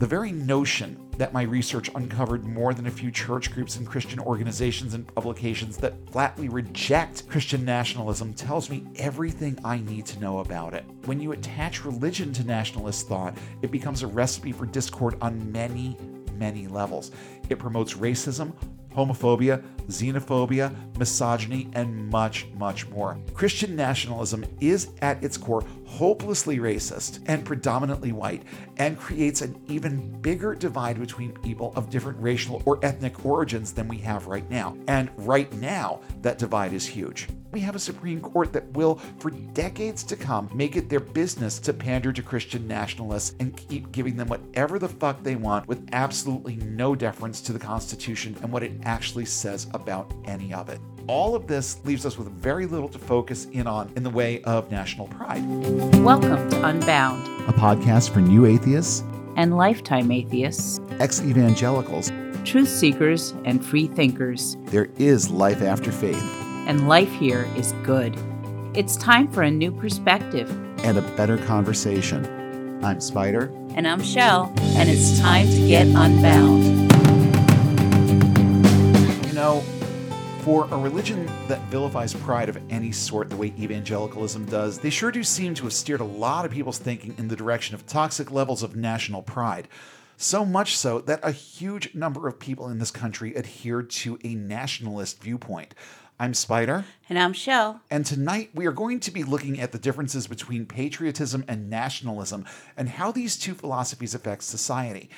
The very notion that my research uncovered more than a few church groups and Christian organizations and publications that flatly reject Christian nationalism tells me everything I need to know about it. When you attach religion to nationalist thought, it becomes a recipe for discord on many, many levels. It promotes racism, homophobia, xenophobia, misogyny, and much, much more. Christian nationalism is at its core hopelessly racist and predominantly white and creates an even bigger divide between people of different racial or ethnic origins than we have right now. And right now, that divide is huge. We have a Supreme Court that will, for decades to come, make it their business to pander to Christian nationalists and keep giving them whatever the fuck they want with absolutely no deference to the Constitution and what it actually says about any of it. All of this leaves us with very little to focus in on in the way of national pride. Welcome to Unbound A podcast for new atheists, and lifetime atheists, ex evangelicals. truth seekers, and free thinkers. There is life after faith And life here is good. It's time for a new perspective. and a better conversation. I'm Spider. And I'm Shell, and it's time to get unbound. You know, for a religion that vilifies pride of any sort the way evangelicalism does, they sure do seem to have steered a lot of people's thinking in the direction of toxic levels of national pride. So much so that a huge number of people in this country adhere to a nationalist viewpoint. I'm Spider, And I'm Shell. and tonight we are going to be looking at the differences between patriotism and nationalism and how these two philosophies affect society.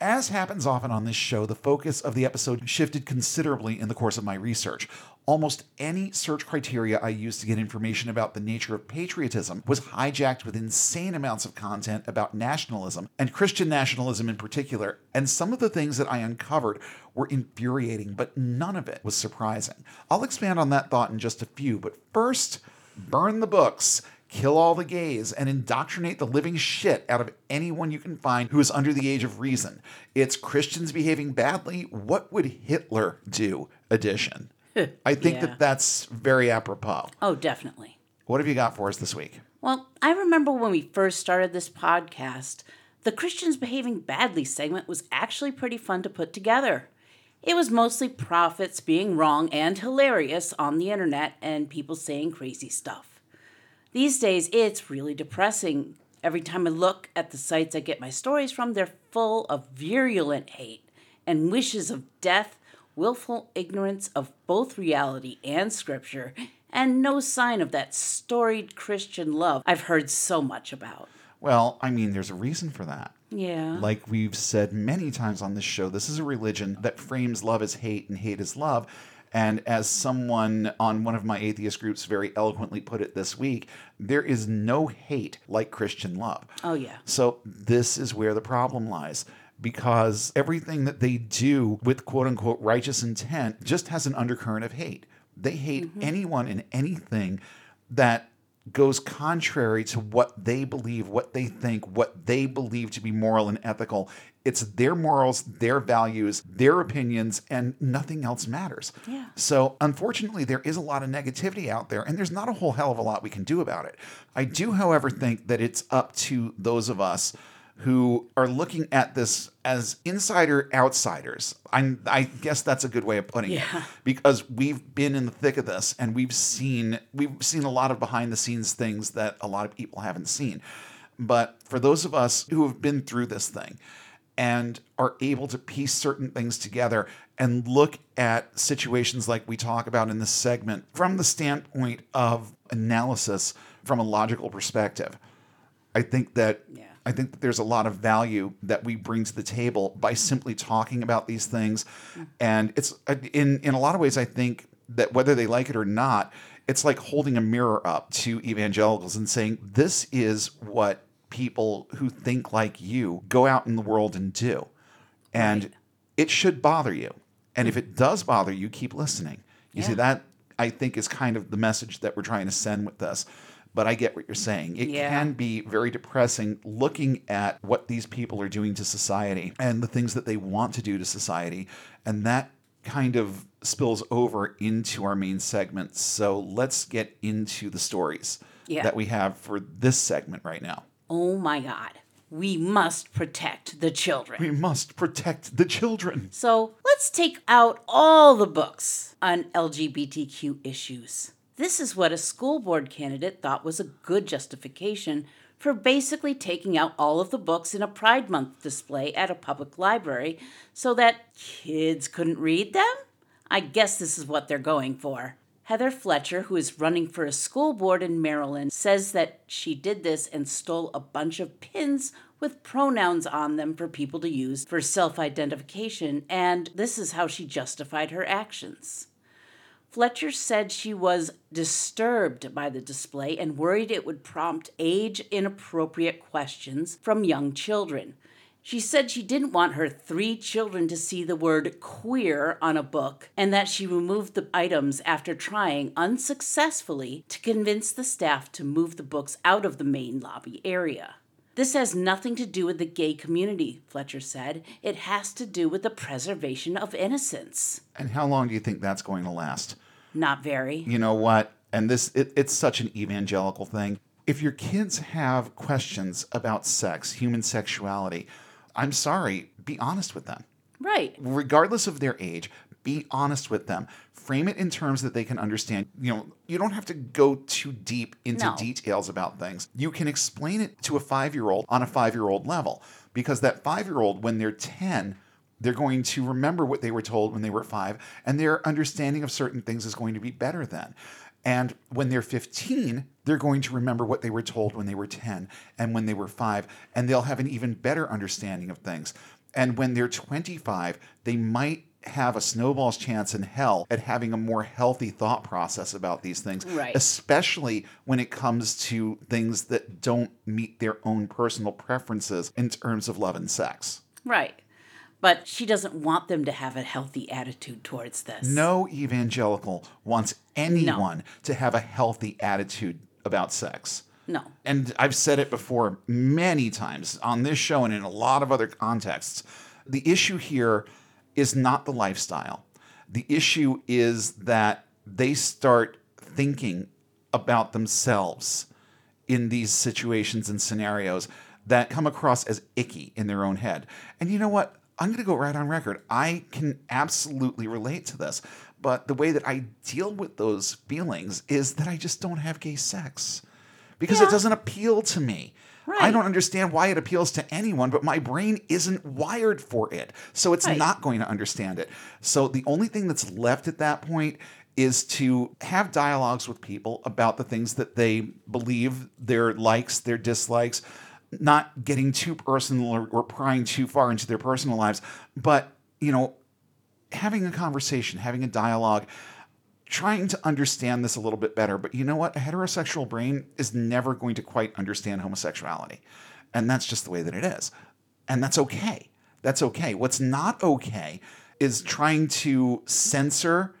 As happens often on this show, the focus of the episode shifted considerably in the course of my research. Almost any search criteria I used to get information about the nature of patriotism was hijacked with insane amounts of content about nationalism, and Christian nationalism in particular. And some of the things that I uncovered were infuriating, but none of it was surprising. I'll expand on that thought in just a few, but first, burn the books kill all the gays, and indoctrinate the living shit out of anyone you can find who is under the age of reason. It's Christians behaving badly. What would Hitler do? Edition. I think Yeah. that that's very apropos. Oh, definitely. What have you got for us this week? Well, I remember when we first started this podcast, the Christians behaving badly segment was actually pretty fun to put together. It was mostly prophets being wrong and hilarious on the internet and people saying crazy stuff. These days, it's really depressing. Every time I look at the sites I get my stories from, they're full of virulent hate and wishes of death, willful ignorance of both reality and scripture, and no sign of that storied Christian love I've heard so much about. Well, I mean, there's a reason for that. Yeah. Like we've said many times on this show, this is a religion that frames love as hate and hate as love. And as someone on one of my atheist groups very eloquently put it this week, there is no hate like Christian love. Oh, yeah. So this is where the problem lies. Because everything that they do with quote unquote righteous intent just has an undercurrent of hate. They hate mm-hmm. anyone and anything that goes contrary to what they believe, what they think, what they believe to be moral and ethical. It's their morals, their values, their opinions, and nothing else matters. Yeah. So, unfortunately, there is a lot of negativity out there, and there's not a whole hell of a lot we can do about it. I do, however, think that it's up to those of us who are looking at this as insider outsiders. I'm, I guess that's a good way of putting Yeah. it because we've been in the thick of this and we've seen we've seen a lot of behind the scenes things that a lot of people haven't seen. But for those of us who have been through this thing and are able to piece certain things together and look at situations like we talk about in this segment from the standpoint of analysis from a logical perspective, I think that Yeah. I think that there's a lot of value that we bring to the table by simply talking about these things, and it's uh, in in a lot of ways. I think that whether they like it or not, it's like holding a mirror up to evangelicals and saying, "This is what people who think like you go out in the world and do," and Right. it should bother you. And if it does bother you, keep listening. You see that I think is kind of the message that we're trying to send with this. But I get what you're saying. It Yeah. can be very depressing looking at what these people are doing to society and the things that they want to do to society. And that kind of spills over into our main segment. So let's get into the stories Yeah. that we have for this segment right now. Oh my God. We must protect the children. We must protect the children. So let's take out all the books on LGBTQ issues. This is what a school board candidate thought was a good justification for basically taking out all of the books in a Pride Month display at a public library so that kids couldn't read them? I guess this is what they're going for. Heather Fletcher, who is running for a school board in Maryland, says that she did this and stole a bunch of pins with pronouns on them for people to use for self identification, and this is how she justified her actions. Fletcher said she was disturbed by the display and worried it would prompt age inappropriate questions from young children. She said she didn't want her three children to see the word queer on a book and that she removed the items after trying unsuccessfully to convince the staff to move the books out of the main lobby area. This has nothing to do with the gay community, Fletcher said. It has to do with the preservation of innocence. And how long do you think that's going to last? Not very. You know what? And this, it, it's such an evangelical thing. If your kids have questions about sex, human sexuality, I'm sorry, be honest with them. Right. Regardless of their age, be honest with them. Frame it in terms that they can understand. You know, you don't have to go too deep into No. details about things. You can explain it to a five year old on a five year old level because that five year old, when they're 10, they're going to remember what they were told when they were five, and their understanding of certain things is going to be better then. And when they're 15, they're going to remember what they were told when they were 10 and when they were five, and they'll have an even better understanding of things. And when they're 25, they might have a snowball's chance in hell at having a more healthy thought process about these things, Right. especially when it comes to things that don't meet their own personal preferences in terms of love and sex. Right. But she doesn't want them to have a healthy attitude towards this. No evangelical wants anyone to have a healthy attitude about sex. No. And I've said it before many times on this show and in a lot of other contexts. The issue here is not the lifestyle. The issue is that they start thinking about themselves in these situations and scenarios that come across as icky in their own head. And you know what? I'm going to go right on record. I can absolutely relate to this. But the way that I deal with those feelings is that I just don't have gay sex because Yeah. it doesn't appeal to me. I don't understand why it appeals to anyone, but my brain isn't wired for it. So it's Right. not going to understand it. So the only thing that's left at that point is to have dialogues with people about the things that they believe, their likes, their dislikes, not getting too personal or, or prying too far into their personal lives, but, you know, having a conversation, having a dialogue, trying to understand this a little bit better. But you know what? A heterosexual brain is never going to quite understand homosexuality. And that's just the way that it is. And that's okay. That's okay. What's not okay is trying to censor,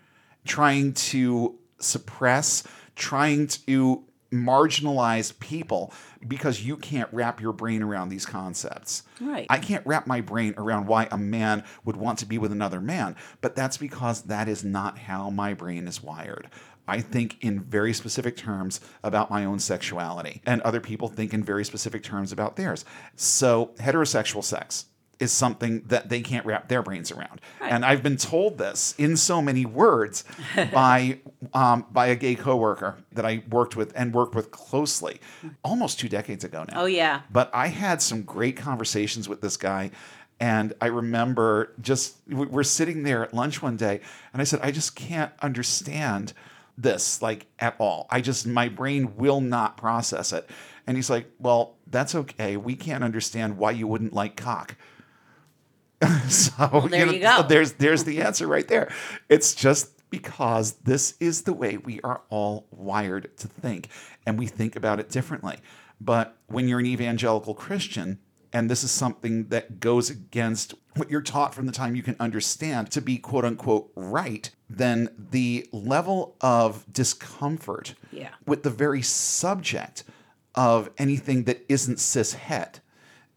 trying to suppress, trying to marginalize people because you can't wrap your brain around these concepts. Right. I can't wrap my brain around why a man would want to be with another man, but that's because that is not how my brain is wired. I think in very specific terms about my own sexuality, and other people think in very specific terms about theirs. So, heterosexual sex is something that they can't wrap their brains around. And I've been told this in so many words by um, by a gay coworker that I worked with and worked with closely almost two decades ago now. Oh, yeah. But I had some great conversations with this guy. And I remember just, we- we're sitting there at lunch one day, and I said, I just can't understand this like at all. I just, my brain will not process it. And he's like, Well, that's okay. We can't understand why you wouldn't like cock. so there know, you go. there's there's the answer right there. It's just because this is the way we are all wired to think, and we think about it differently. But when you're an evangelical Christian, and this is something that goes against what you're taught from the time you can understand to be quote unquote right, then the level of discomfort Yeah. with the very subject of anything that isn't cis het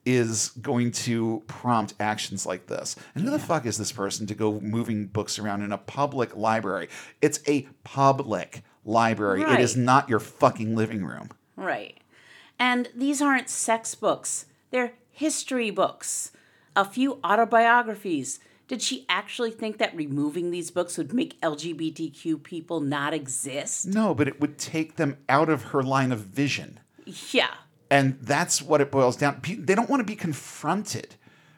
is going to prompt actions like this. And who the fuck is this person to go moving books around in a public library? It's a public library. It is not your fucking living room. Right. And these aren't sex books. They're history books, a few autobiographies. Did she actually think that removing these books would make LGBTQ people not exist? No, but it would take them out of her line of vision. Yeah. And that's what it boils down. They don't want to be confronted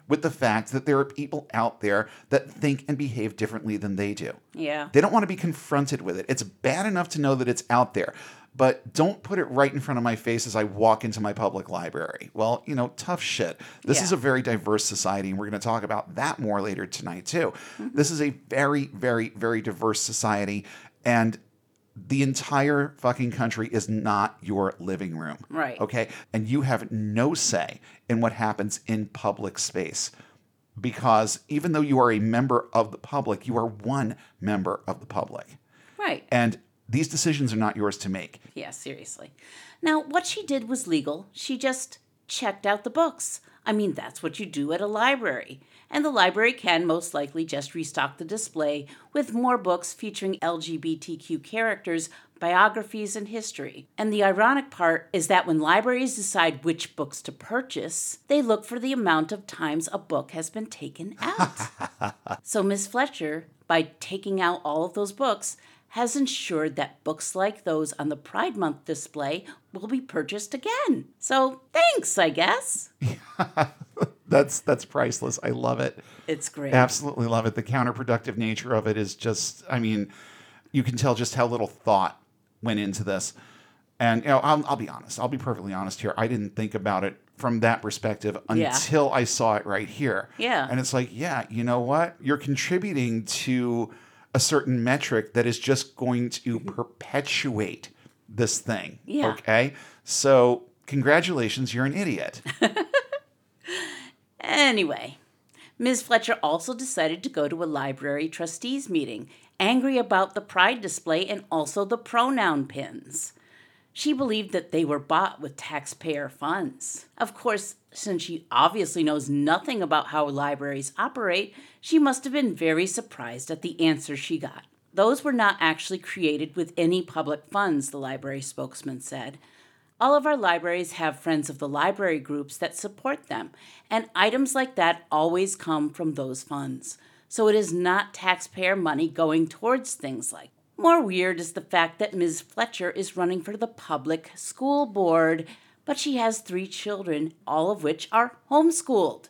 with the fact that there are people out there that think and behave differently than they do. Yeah. They don't want to be confronted with it. It's bad enough to know that it's out there, but don't put it right in front of my face as I walk into my public library. Well, you know, tough shit. This Yeah. is a very diverse society, and we're going to talk about that more later tonight, too. Mm-hmm. This is a very, very, very diverse society, and the entire fucking country is not your living room. Right. Okay. And you have no say in what happens in public space because even though you are a member of the public, you are one member of the public. Right. And these decisions are not yours to make. Yeah, seriously. Now, what she did was legal. She just checked out the books. I mean, that's what you do at a library. And the library can most likely just restock the display with more books featuring LGBTQ characters, biographies, and history. And the ironic part is that when libraries decide which books to purchase, they look for the amount of times a book has been taken out. So Miss Fletcher, by taking out all of those books, has ensured that books like those on the Pride Month display will be purchased again. So thanks, I guess. That's that's priceless. I love it. It's great. Absolutely love it. The counterproductive nature of it is just I mean, you can tell just how little thought went into this. And you know, I'll, I'll be honest. I'll be perfectly honest here. I didn't think about it from that perspective Yeah. until I saw it right here. Yeah. And it's like, yeah, you know what? You're contributing to a certain metric that is just going to mm-hmm. perpetuate this thing. Yeah. Okay. So congratulations, you're an idiot. Anyway, Ms. Fletcher also decided to go to a library trustees meeting, angry about the pride display and also the pronoun pins. She believed that they were bought with taxpayer funds. Of course, since she obviously knows nothing about how libraries operate, she must have been very surprised at the answer she got. Those were not actually created with any public funds, the library spokesman said. All of our libraries have Friends of the Library groups that support them, and items like that always come from those funds. So it is not taxpayer money going towards things like. More weird is the fact that Ms. Fletcher is running for the public school board, but she has three children, all of which are homeschooled.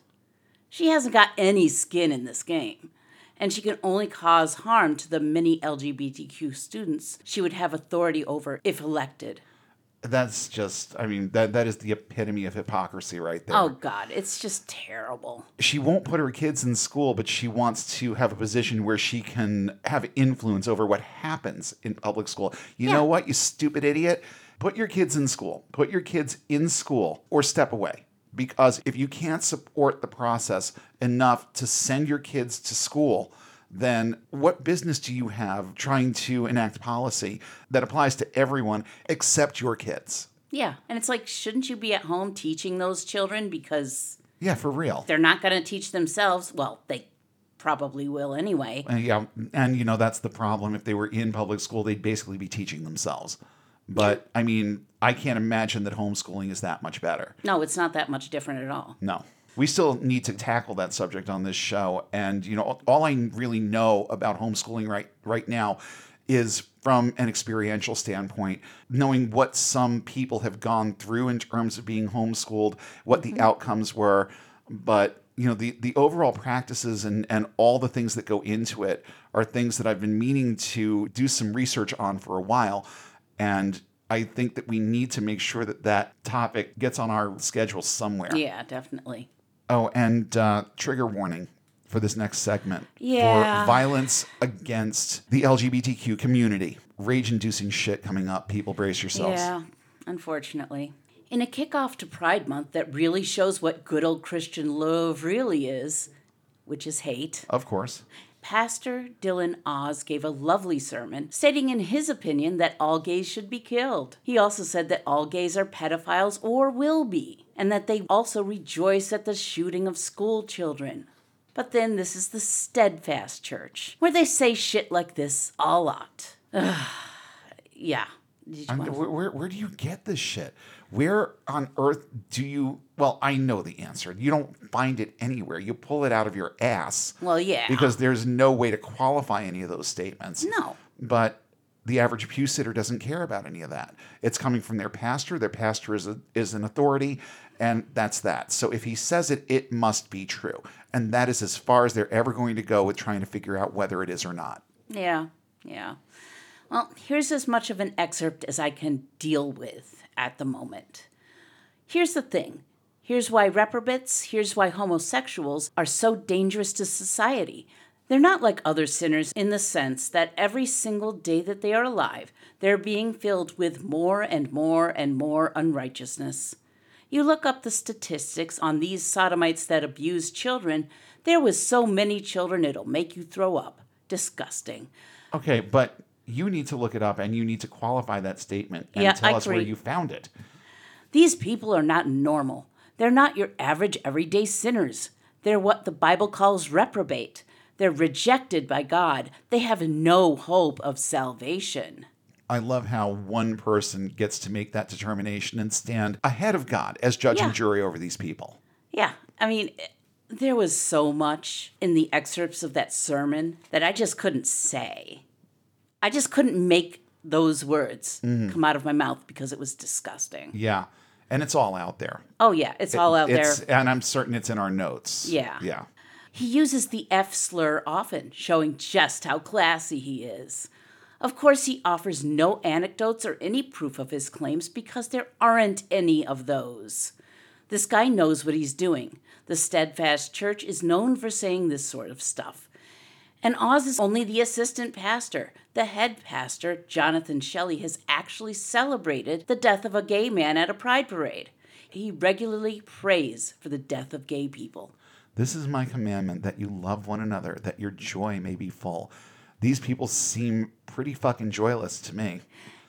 She hasn't got any skin in this game, and she can only cause harm to the many LGBTQ students she would have authority over if elected. That's just I mean, that that is the epitome of hypocrisy right there. Oh God, it's just terrible. she won't put her kids in school, but she wants to have a position where she can have influence over what happens in public school. You know what, you stupid idiot? Put your kids in school. Put your kids in school or step away. Because if you can't support the process enough to send your kids to school, then what business do you have trying to enact policy that applies to everyone except your kids? Yeah, and it's like, shouldn't you be at home teaching those children because Yeah, for real. they're not going to teach themselves? Well, they probably will anyway. Uh, yeah, and you know that's the problem. If they were in public school, they'd basically be teaching themselves. But I mean, I can't imagine that homeschooling is that much better. No, it's not that much different at all. No. We still need to tackle that subject on this show. And you know, all I really know about homeschooling right right now is from an experiential standpoint, knowing what some people have gone through in terms of being homeschooled, what the mm-hmm. outcomes were, but you know the the overall practices and and all the things that go into it are things that I've been meaning to do some research on for a while and I think that we need to make sure that that topic gets on our schedule somewhere. Yeah, definitely. Oh, and uh, trigger warning for this next segment Yeah. for violence against the LGBTQ community. Rage inducing shit coming up. People brace yourselves. Yeah, unfortunately. In a kickoff to Pride Month that really shows what good old Christian love really is, which is hate, Of course. Pastor Dillon Awes gave a lovely sermon, stating in his opinion that all gays should be killed. He also said that all gays are pedophiles or will be, and that they also rejoice at the shooting of school children. But then this is the Stedfast church, where they say shit like this a lot. Ugh. yeah, I mean, where, where, where do you get this shit? Where on earth do you? Well, I know the answer. You don't find it anywhere. You pull it out of your ass. Well, yeah. Because there's no way to qualify any of those statements. No. But the average pew sitter doesn't care about any of that. It's coming from their pastor. Their pastor is a, is an authority, and that's that. So if he says it, it must be true, and that is as far as they're ever going to go with trying to figure out whether it is or not. Yeah, yeah. Well, here's as much of an excerpt as I can deal with at the moment. Here's the thing. Here's why reprobates, here's why homosexuals are so dangerous to society. They're not like other sinners in the sense that every single day that they are alive, they're being filled with more and more and more unrighteousness. You look up the statistics on these sodomites that abuse children, there was so many children it'll make you throw up. Disgusting. Okay, but you need to look it up and you need to qualify that statement and Yeah, tell I us where you found it. These people are not normal. They're not your average everyday sinners. They're what the Bible calls reprobate. They're rejected by God. They have no hope of salvation. I love how one person gets to make that determination and stand ahead of God as judge and jury over these people. Yeah, I mean, there was so much in the excerpts of that sermon that I just couldn't say. I just couldn't make those words mm-hmm. come out of my mouth because it was disgusting. Yeah. And it's all out there. Oh, yeah, it's all out It's- there. And I'm certain it's in our notes. Yeah. Yeah. He uses the F slur often, showing just how classy he is. Of course, he offers no anecdotes or any proof of his claims because there aren't any of those. This guy knows what he's doing. The Stedfast Church is known for saying this sort of stuff. And Awes is only the assistant pastor. The head pastor, Jonathan Shelley, has actually celebrated the death of a gay man at a pride parade. He regularly prays for the death of gay people. This is my commandment that you love one another, that your joy may be full. These people seem pretty fucking joyless to me.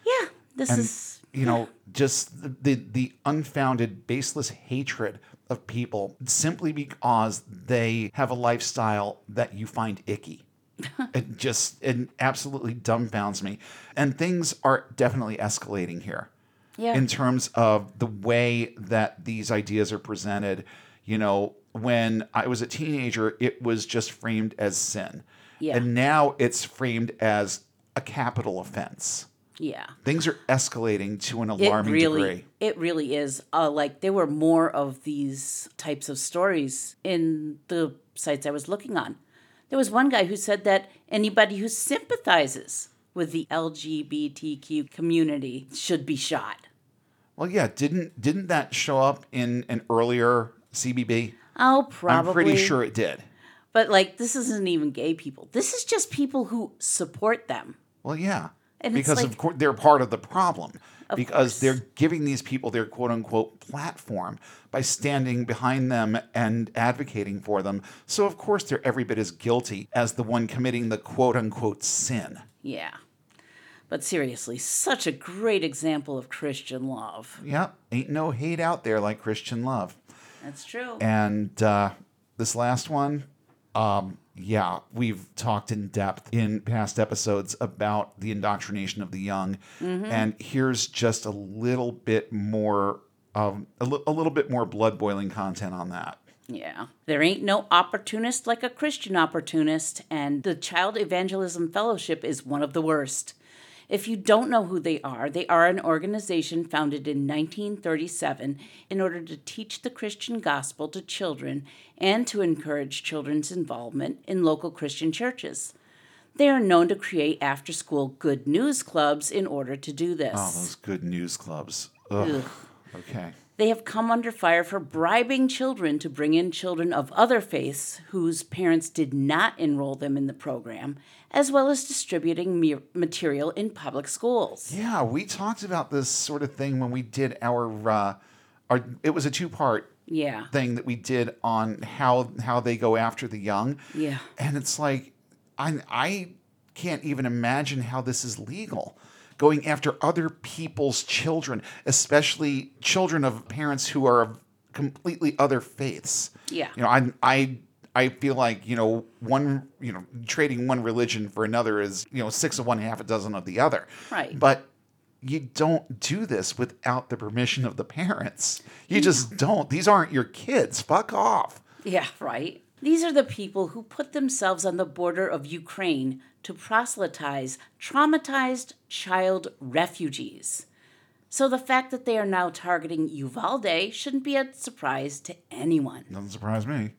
Yeah, this And is you know, just the, the the unfounded, baseless hatred of people simply because they have a lifestyle that you find icky. it just it absolutely dumbfounds me. And things are definitely escalating here yeah. in terms of the way that these ideas are presented. You know, when I was a teenager, it was just framed as sin. Yeah. And now it's framed as a capital offense. Yeah. Things are escalating to an It alarming really, degree. it really is. Uh, like there were more of these types of stories in the sites I was looking on. There was one guy who said that anybody who sympathizes with the LGBTQ community should be shot. Well, yeah, didn't didn't that show up in an earlier CBB? Oh, probably. I'm pretty sure it did. But like, this isn't even gay people. This is just people who support them. Well, yeah. And because of course they're part of the problem. because course. they're giving these people their quote unquote platform by standing behind them and advocating for them. So of course they're every bit as guilty as the one committing the quote unquote sin. Yeah. But seriously, such a great example of Christian love. Yep. Ain't no hate out there like Christian love. That's true. And uh, this last one, um, yeah, we've talked in depth in past episodes about the indoctrination of the young, and here's just a little bit more, um, a, li- a little bit more blood boiling content on that. Yeah. There ain't no opportunist like a Christian opportunist, and the Child Evangelism Fellowship is one of the worst. If you don't know who they are, they are an organization founded in 1937 in order to teach the Christian gospel to children and to encourage children's involvement in local Christian churches. They are known to create after school good news clubs in order to do this. Oh, those good news clubs. Ugh. Ugh. Okay. They have come under fire for bribing children to bring in children of other faiths whose parents did not enroll them in the program, as well as distributing me- material in public schools. Yeah, we talked about this sort of thing when we did our, uh, our. It was a two part Yeah. thing that we did on how how they go after the young. Yeah. And it's like I I can't even imagine how this is legal. Going after other people's children, especially children of parents who are of completely other faiths. Yeah. You know, I I I feel like, you know, one, you know, trading one religion for another is, you know, six of one, half a dozen of the other. Right. But you don't do this without the permission of the parents. You mm. just don't. These aren't your kids. Fuck off. Yeah, right. These are the people who put themselves on the border of Ukraine to proselytize traumatized child refugees. So the fact that they are now targeting Uvalde shouldn't be a surprise to anyone. Doesn't surprise me.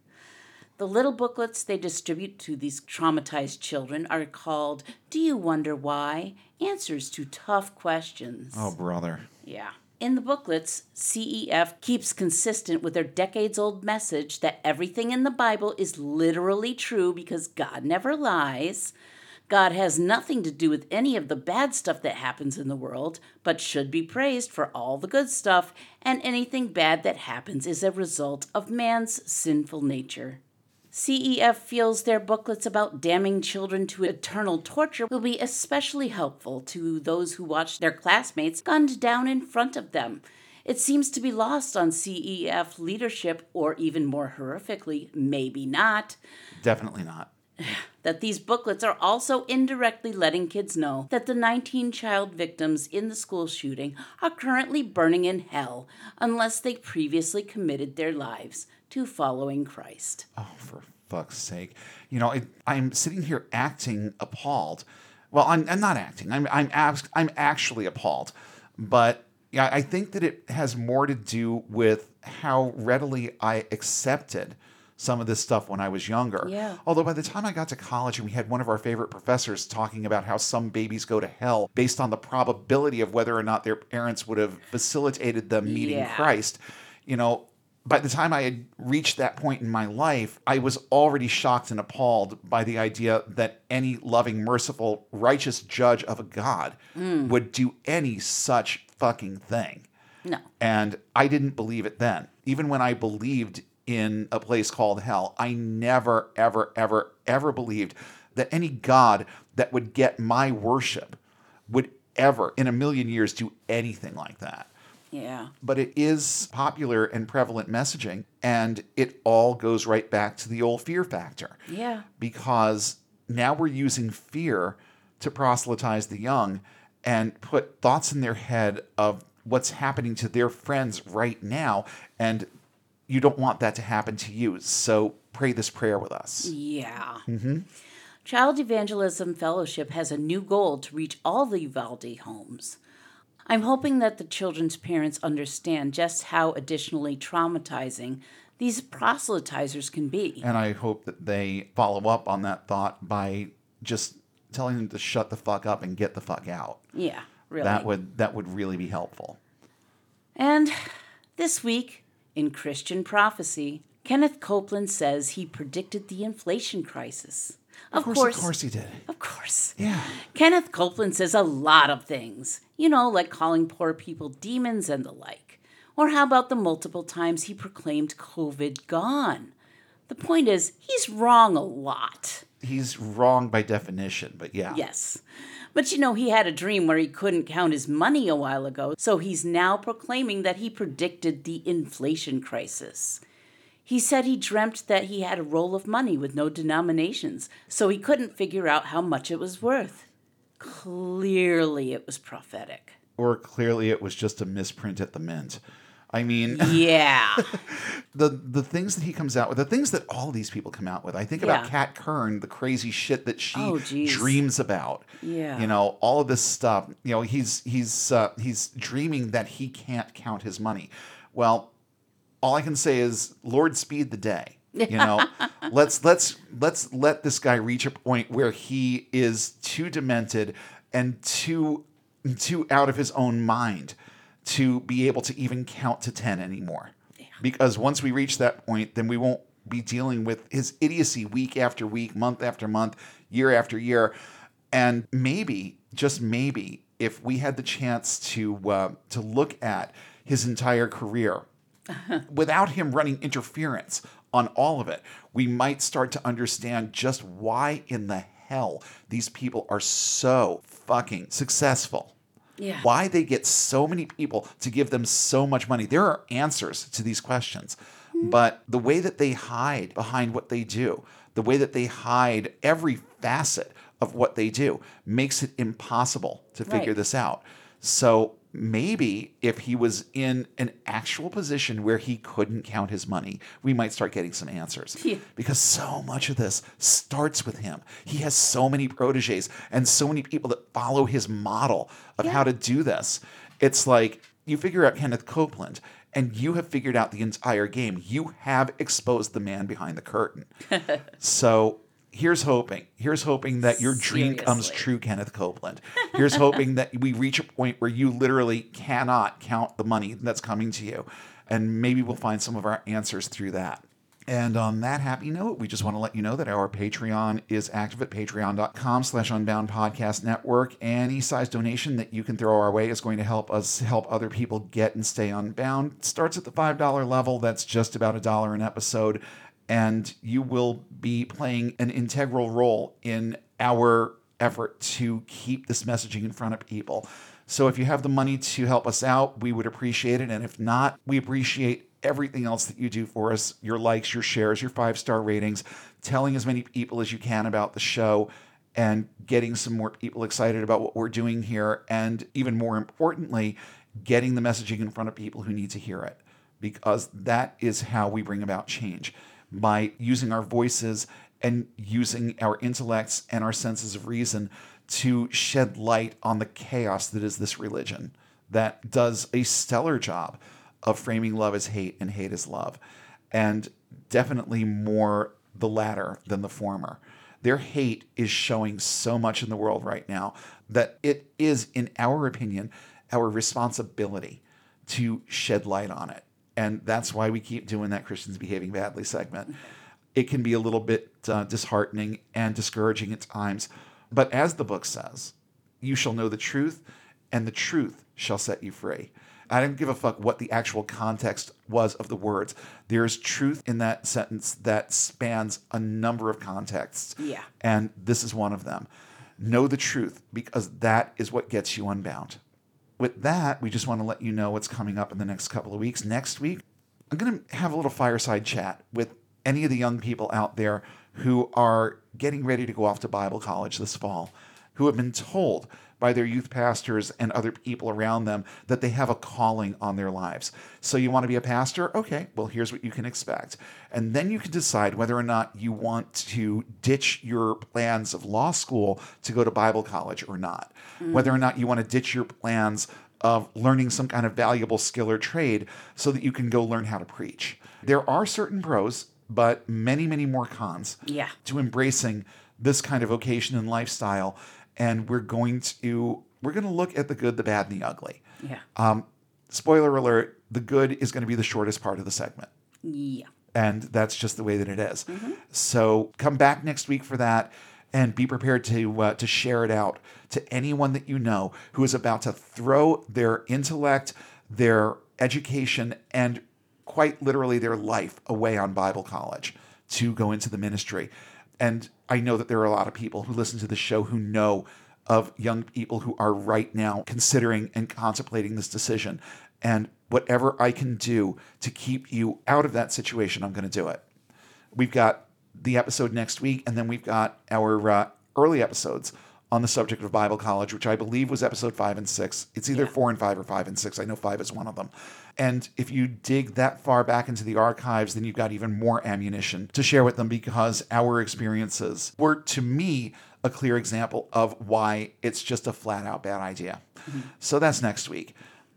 The little booklets they distribute to these traumatized children are called Do You Wonder Why? Answers to Tough Questions. Oh, brother. Yeah. In the booklets, CEF keeps consistent with their decades old message that everything in the Bible is literally true because God never lies. God has nothing to do with any of the bad stuff that happens in the world, but should be praised for all the good stuff, and anything bad that happens is a result of man's sinful nature. CEF feels their booklets about damning children to eternal torture will be especially helpful to those who watch their classmates gunned down in front of them. It seems to be lost on CEF leadership, or even more horrifically, maybe not, Definitely not. That these booklets are also indirectly letting kids know that the 19 child victims in the school shooting are currently burning in hell unless they previously committed their lives to following Christ. Oh, for fuck's sake. You know, it, I'm sitting here acting appalled. Well, I'm, I'm not acting. I'm, I'm, abs- I'm actually appalled. But yeah, I think that it has more to do with how readily I accepted some of this stuff when I was younger. Yeah. Although by the time I got to college and we had one of our favorite professors talking about how some babies go to hell based on the probability of whether or not their parents would have facilitated them meeting Yeah. Christ, you know, by the time I had reached that point in my life, I was already shocked and appalled by the idea that any loving, merciful, righteous judge of a God mm. would do any such fucking thing. No. And I didn't believe it then. Even when I believed in a place called hell, I never, ever, ever, ever believed that any God that would get my worship would ever, in a million years, do anything like that Yeah. but it is popular and prevalent messaging and it all goes right back to the old fear factor Yeah. because now we're using fear to proselytize the young and put thoughts in their head of what's happening to their friends right now and you don't want that to happen to you so pray this prayer with us Yeah. Mm-hmm. Child Evangelism Fellowship has a new goal to reach all the Uvalde homes. I'm hoping that the children's parents understand just how additionally traumatizing these proselytizers can be. and i hope that they follow up on that thought by just telling them to shut the fuck up and get the fuck out Yeah, really. that would that would really be helpful And this week, in Christian prophecy, Kenneth Copeland says he predicted the inflation crisis. Of, course, of course he did Of course. Yeah. Kenneth Copeland says a lot of things, you know, like calling poor people demons and the like. Or how about the multiple times he proclaimed COVID gone? The point is, he's wrong a lot. He's wrong by definition, but yeah. Yes. But you know, he had a dream where he couldn't count his money a while ago, so he's now proclaiming that he predicted the inflation crisis. He said he dreamt that he had a roll of money with no denominations, so he couldn't figure out how much it was worth. Clearly, it was prophetic. Or clearly it was just a misprint at the mint. I mean, Yeah. the the things that he comes out with, the things that all these people come out with. I think about Kat Kerr, the crazy shit that she Oh, dreams about. Yeah. You know, all of this stuff. You know, he's he's uh, he's dreaming that he can't count his money. Well, all I can say is, Lord, speed the day. You know, let's let's let's let this guy reach a point where he is too demented and too too out of his own mind to be able to even count to 10 anymore. Because once we reach that point, then we won't be dealing with his idiocy week after week, month after month, year after year. And maybe, just maybe, if we had the chance to uh, to look at his entire career without him running interference on all of it, we might start to understand just why in the hell these people are so fucking successful. Yeah. Why they get so many people to give them so much money. There are answers to these questions, mm. but the way that they hide behind what they do, the way that they hide every facet of what they do makes it impossible to figure Right. this out. So maybe if he was in an actual position where he couldn't count his money, we might start getting some answers. Yeah. Because so much of this starts with him. He has so many proteges and so many people that follow his model of how to do this. It's like you figure out Kenneth Copeland and you have figured out the entire game. You have exposed the man behind the curtain. so here's hoping. Here's hoping that your dream comes true, Kenneth Copeland. Here's hoping that we reach a point where you literally cannot count the money that's coming to you. And maybe we'll find some of our answers through that. And on that happy note, we just want to let you know that our Patreon is active at patreon.com slash unbound podcast network. Any size donation that you can throw our way is going to help us help other people get and stay unbound. Starts at the $5 level. That's just about a dollar an episode. And you will be playing an integral role in our effort to keep this messaging in front of people. So if you have the money to help us out, we would appreciate it. And if not, we appreciate everything else that you do for us your likes, your shares, your five star ratings, telling as many people as you can about the show, and getting some more people excited about what we're doing here. And even more importantly, getting the messaging in front of people who need to hear it, because that is how we bring about change by using our voices and using our intellects and our senses of reason to shed light on the chaos that is this religion that does a stellar job of framing love as hate and hate as love, and definitely more the latter than the former. Their hate is showing so much in the world right now that it is, in our opinion, our responsibility to shed light on it. And that's why we keep doing that Christians Behaving Badly segment. It can be a little bit uh, disheartening and discouraging at times. But as the book says, you shall know the truth, and the truth shall set you free. I don't give a fuck what the actual context was of the words. There's truth in that sentence that spans a number of contexts. Yeah. And this is one of them. Know the truth because that is what gets you unbound. With that, we just want to let you know what's coming up in the next couple of weeks. Next week, I'm going to have a little fireside chat with any of the young people out there who are getting ready to go off to Bible college this fall, who have been told by their youth pastors and other people around them that they have a calling on their lives. So you want to be a pastor? Okay, well, here's what you can expect. And then you can decide whether or not you want to ditch your plans of law school to go to Bible college or not, mm. whether or not you want to ditch your plans of learning some kind of valuable skill or trade so that you can go learn how to preach. There are certain pros, but many, many more cons Yeah. to embracing this kind of vocation and lifestyle. And we're going to we're going to look at the good, the bad, and the ugly. Yeah. Um, spoiler alert: the good is going to be the shortest part of the segment, yeah. and that's just the way that it is. So come back next week for that, and be prepared to uh, to share it out to anyone that you know who is about to throw their intellect, their education, and quite literally their life away on Bible college to go into the ministry. And I know that there are a lot of people who listen to the show who know of young people who are right now considering and contemplating this decision. And whatever I can do to keep you out of that situation, I'm going to do it. We've got the episode next week, and then we've got our uh, early episodes on the subject of Bible college, which I believe was episode five and six. It's either Yeah. four and five or five and six. I know five is one of them. And if you dig that far back into the archives, then you've got even more ammunition to share with them because our experiences were, to me, a clear example of why it's just a flat out bad idea. So that's next week.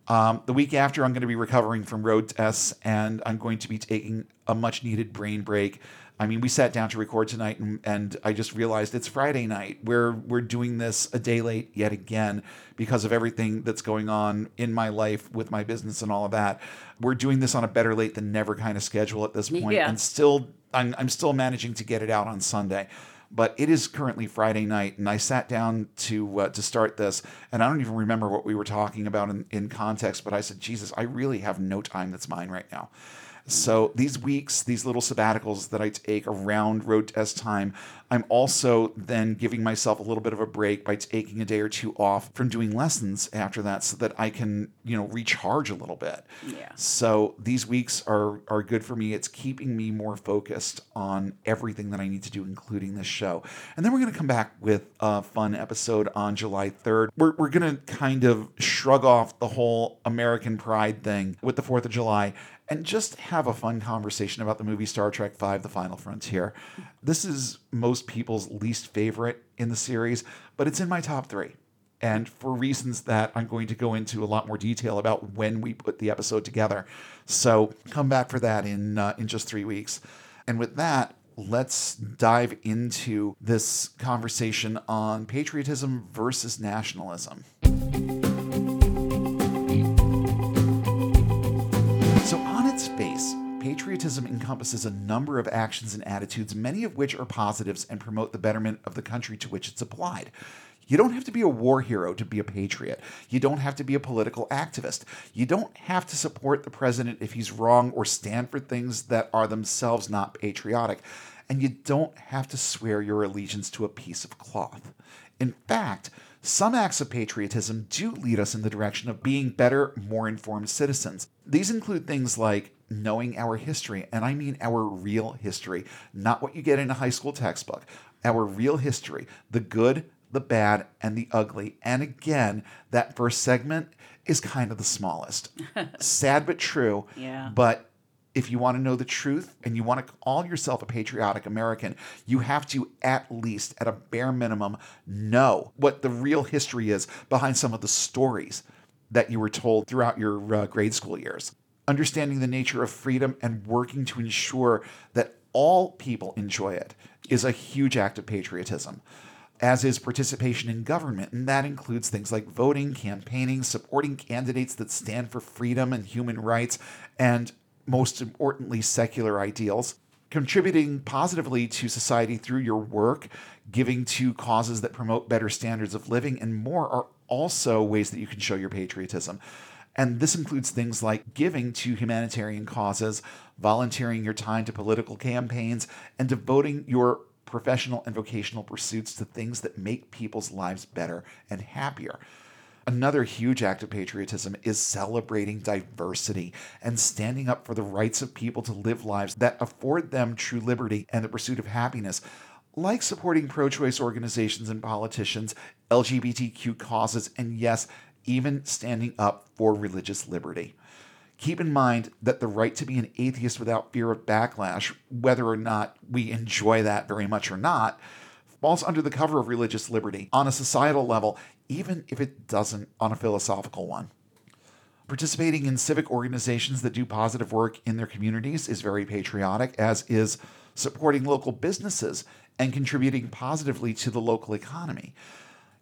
Um, the week after, I'm going to be recovering from road tests and I'm going to be taking a much needed brain break. I mean, we sat down to record tonight and, and I just realized it's Friday night. We're, we're doing this a day late yet again because of everything that's going on in my life with my business and all of that. We're doing this on a better late than never kind of schedule at this point, Yeah. and still, I'm, I'm still managing to get it out on Sunday but it is currently Friday night, and I sat down to uh, to start this, and I don't even remember what we were talking about in, in context. But I said, Jesus, I really have no time that's mine right now. So these weeks, these little sabbaticals that I take around road test time, I'm also then giving myself a little bit of a break by taking a day or two off from doing lessons after that so that I can, you know, recharge a little bit. Yeah. So these weeks are are good for me. It's keeping me more focused on everything that I need to do, including this show. And then we're going to come back with a fun episode on July 3rd. We're, we're going to kind of shrug off the whole American pride thing with the 4th of July and just have a fun conversation about the movie Star Trek V The Final Frontier. This is most people's least favorite in the series, but it's in my top three. And for reasons that I'm going to go into a lot more detail about when we put the episode together. So come back for that in, uh, in just three weeks. And with that, let's dive into this conversation on patriotism versus nationalism. Patriotism encompasses a number of actions and attitudes, many of which are positives and promote the betterment of the country to which it's applied. You don't have to be a war hero to be a patriot. You don't have to be a political activist. You don't have to support the president if he's wrong or stand for things that are themselves not patriotic. And you don't have to swear your allegiance to a piece of cloth. In fact, some acts of patriotism do lead us in the direction of being better, more informed citizens. These include things like knowing our history, and I mean our real history, not what you get in a high school textbook. Our real history, the good, the bad, and the ugly. And again, that first segment is kind of the smallest. Sad but true. Yeah. But if you want to know the truth and you want to call yourself a patriotic American, you have to at least, at a bare minimum, know what the real history is behind some of the stories that you were told throughout your uh, grade school years. Understanding the nature of freedom and working to ensure that all people enjoy it is a huge act of patriotism as is participation in government, and that includes things like voting, campaigning, supporting candidates that stand for freedom and human rights, and most importantly, secular ideals. Contributing positively to society through your work, giving to causes that promote better standards of living, and more are also ways that you can show your patriotism. And this includes things like giving to humanitarian causes, volunteering your time to political campaigns, and devoting your professional and vocational pursuits to things that make people's lives better and happier. Another huge act of patriotism is celebrating diversity and standing up for the rights of people to live lives that afford them true liberty and the pursuit of happiness, like supporting pro choice organizations and politicians, LGBTQ causes, and yes, even standing up for religious liberty. Keep in mind that the right to be an atheist without fear of backlash, whether or not we enjoy that very much or not, falls under the cover of religious liberty on a societal level, even if it doesn't on a philosophical one. Participating in civic organizations that do positive work in their communities is very patriotic, as is supporting local businesses and contributing positively to the local economy.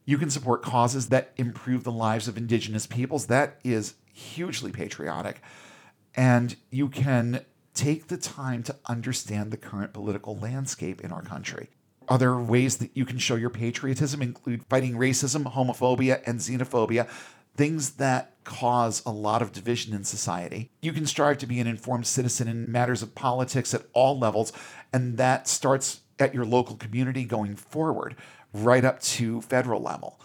You can support causes that improve the lives of Indigenous peoples. That is hugely patriotic. And you can take the time to understand the current political landscape in our country. Other ways that you can show your patriotism include fighting racism, homophobia, and xenophobia, things that cause a lot of division in society. You can strive to be an informed citizen in matters of politics at all levels, and that starts at your local community going forward, right up to federal level.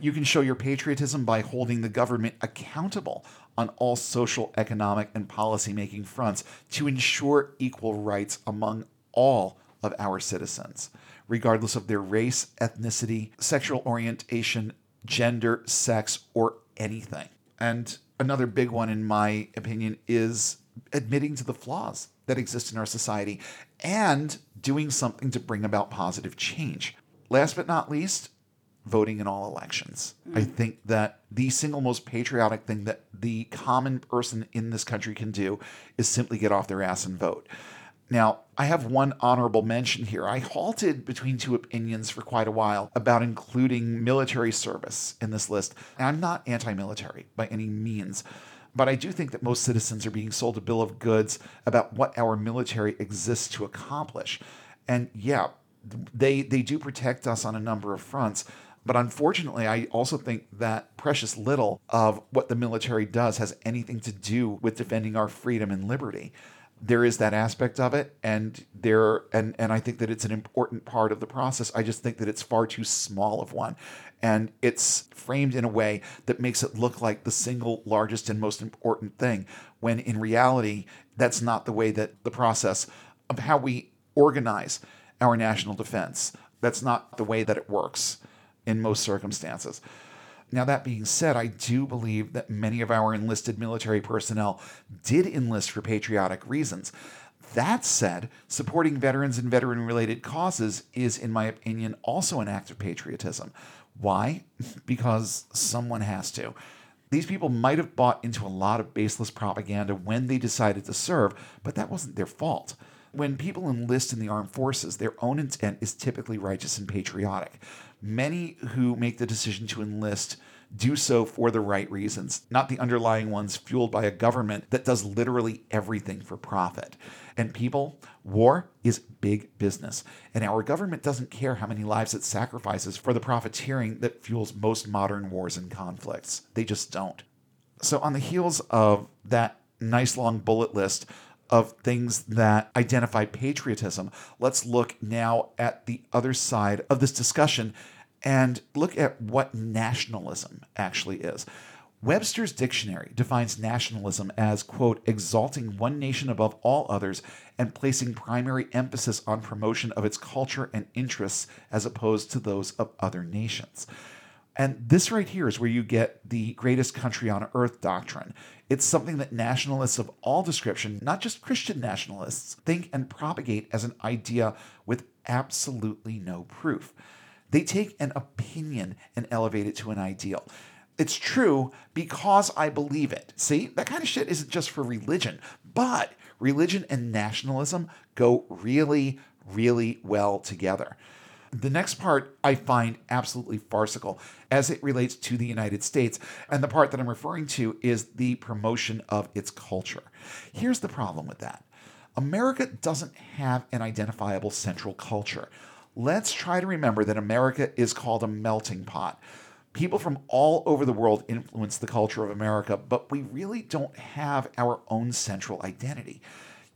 You can show your patriotism by holding the government accountable on all social, economic, and policy-making fronts to ensure equal rights among all of our citizens, regardless of their race, ethnicity, sexual orientation, gender, sex, or anything. And another big one, in my opinion, is admitting to the flaws that exist in our society and doing something to bring about positive change. Last but not least, voting in all elections. I mm. think that the single most patriotic thing that the common person in this country can do is simply get off their ass and vote. Now, I have one honorable mention here. I halted between two opinions for quite a while about including military service in this list. And I'm not anti military by any means, but I do think that most citizens are being sold a bill of goods about what our military exists to accomplish. And yeah, they they do protect us on a number of fronts, but unfortunately, I also think that precious little of what the military does has anything to do with defending our freedom and liberty. there is that aspect of it and there and and I think that it's an important part of the process. I just think that it's far too small of one and it's framed in a way that makes it look like the single largest and most important thing when in reality that's not the way that the process of how we organize our national defense that's not the way that it works in most circumstances. Now, that being said, I do believe that many of our enlisted military personnel did enlist for patriotic reasons. That said, supporting veterans and veteran related causes is, in my opinion, also an act of patriotism. Why? Because someone has to. These people might have bought into a lot of baseless propaganda when they decided to serve, but that wasn't their fault. When people enlist in the armed forces, their own intent is typically righteous and patriotic. Many who make the decision to enlist do so for the right reasons, not the underlying ones fueled by a government that does literally everything for profit. And people, war is big business. And our government doesn't care how many lives it sacrifices for the profiteering that fuels most modern wars and conflicts. They just don't. So, on the heels of that nice long bullet list of things that identify patriotism, let's look now at the other side of this discussion and look at what nationalism actually is. Webster's dictionary defines nationalism as, quote, exalting one nation above all others and placing primary emphasis on promotion of its culture and interests as opposed to those of other nations. And this right here is where you get the greatest country on earth doctrine. It's something that nationalists of all description, not just Christian nationalists, think and propagate as an idea with absolutely no proof. They take an opinion and elevate it to an ideal. It's true because I believe it. See, that kind of shit isn't just for religion, but religion and nationalism go really, really well together. The next part I find absolutely farcical as it relates to the United States, and the part that I'm referring to is the promotion of its culture. Here's the problem with that America doesn't have an identifiable central culture let's try to remember that America is called a melting pot. People from all over the world influence the culture of America, but we really don't have our own central identity.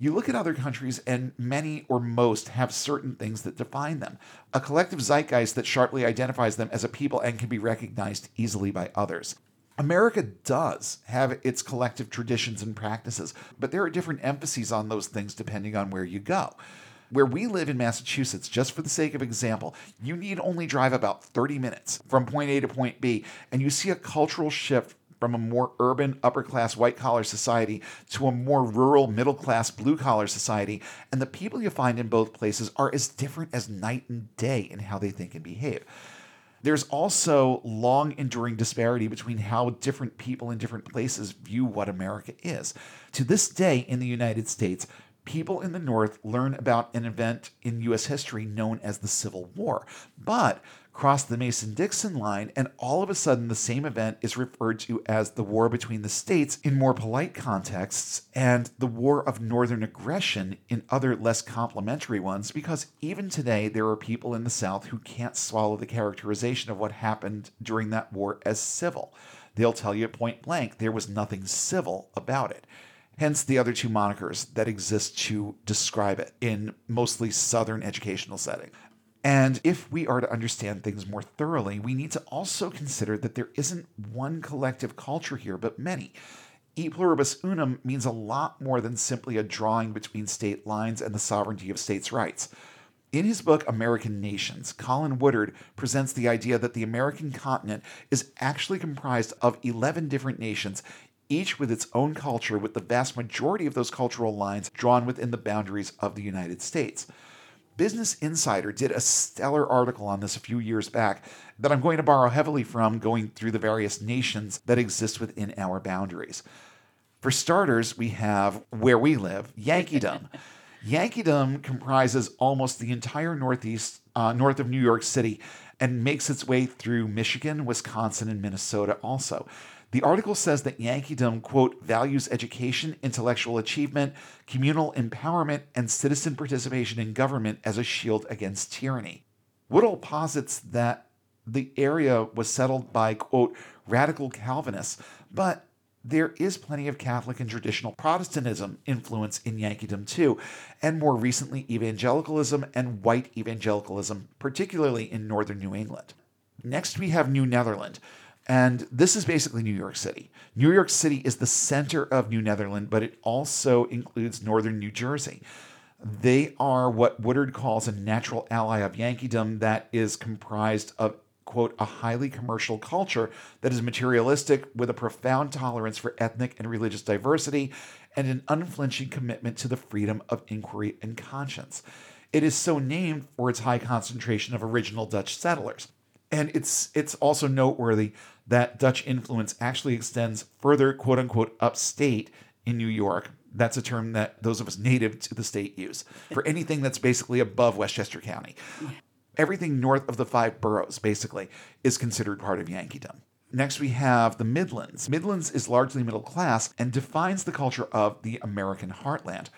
You look at other countries, and many or most have certain things that define them a collective zeitgeist that sharply identifies them as a people and can be recognized easily by others. America does have its collective traditions and practices, but there are different emphases on those things depending on where you go. Where we live in Massachusetts, just for the sake of example, you need only drive about 30 minutes from point A to point B, and you see a cultural shift from a more urban, upper class, white collar society to a more rural, middle class, blue collar society. And the people you find in both places are as different as night and day in how they think and behave. There's also long enduring disparity between how different people in different places view what America is. To this day in the United States, people in the North learn about an event in U.S. history known as the Civil War, but cross the Mason Dixon line, and all of a sudden the same event is referred to as the War between the States in more polite contexts, and the War of Northern Aggression in other less complimentary ones, because even today there are people in the South who can't swallow the characterization of what happened during that war as civil. They'll tell you point blank there was nothing civil about it hence the other two monikers that exist to describe it in mostly Southern educational setting. And if we are to understand things more thoroughly, we need to also consider that there isn't one collective culture here, but many. E pluribus unum means a lot more than simply a drawing between state lines and the sovereignty of states' rights. In his book American Nations, Colin Woodard presents the idea that the American continent is actually comprised of 11 different nations, each with its own culture, with the vast majority of those cultural lines drawn within the boundaries of the United States. Business Insider did a stellar article on this a few years back that I'm going to borrow heavily from going through the various nations that exist within our boundaries. For starters, we have where we live, Yankeedom. Yankeedom comprises almost the entire northeast, uh, north of New York City, and makes its way through Michigan, Wisconsin, and Minnesota also. The article says that Yankeedom, quote, values education, intellectual achievement, communal empowerment, and citizen participation in government as a shield against tyranny. Woodard posits that the area was settled by, quote, radical Calvinists, but there is plenty of Catholic and traditional Protestantism influence in Yankeedom too, and more recently evangelicalism and white evangelicalism, particularly in northern New England. Next, we have New Netherland. And this is basically New York City. New York City is the center of New Netherland, but it also includes northern New Jersey. They are what Woodard calls a natural ally of Yankeedom that is comprised of, quote, a highly commercial culture that is materialistic with a profound tolerance for ethnic and religious diversity and an unflinching commitment to the freedom of inquiry and conscience. It is so named for its high concentration of original Dutch settlers. And it's it's also noteworthy that Dutch influence actually extends further, quote unquote, upstate in New York. That's a term that those of us native to the state use for anything that's basically above Westchester County. Everything north of the five boroughs, basically, is considered part of Yankeedom. Next, we have the Midlands. Midlands is largely middle class and defines the culture of the American heartland.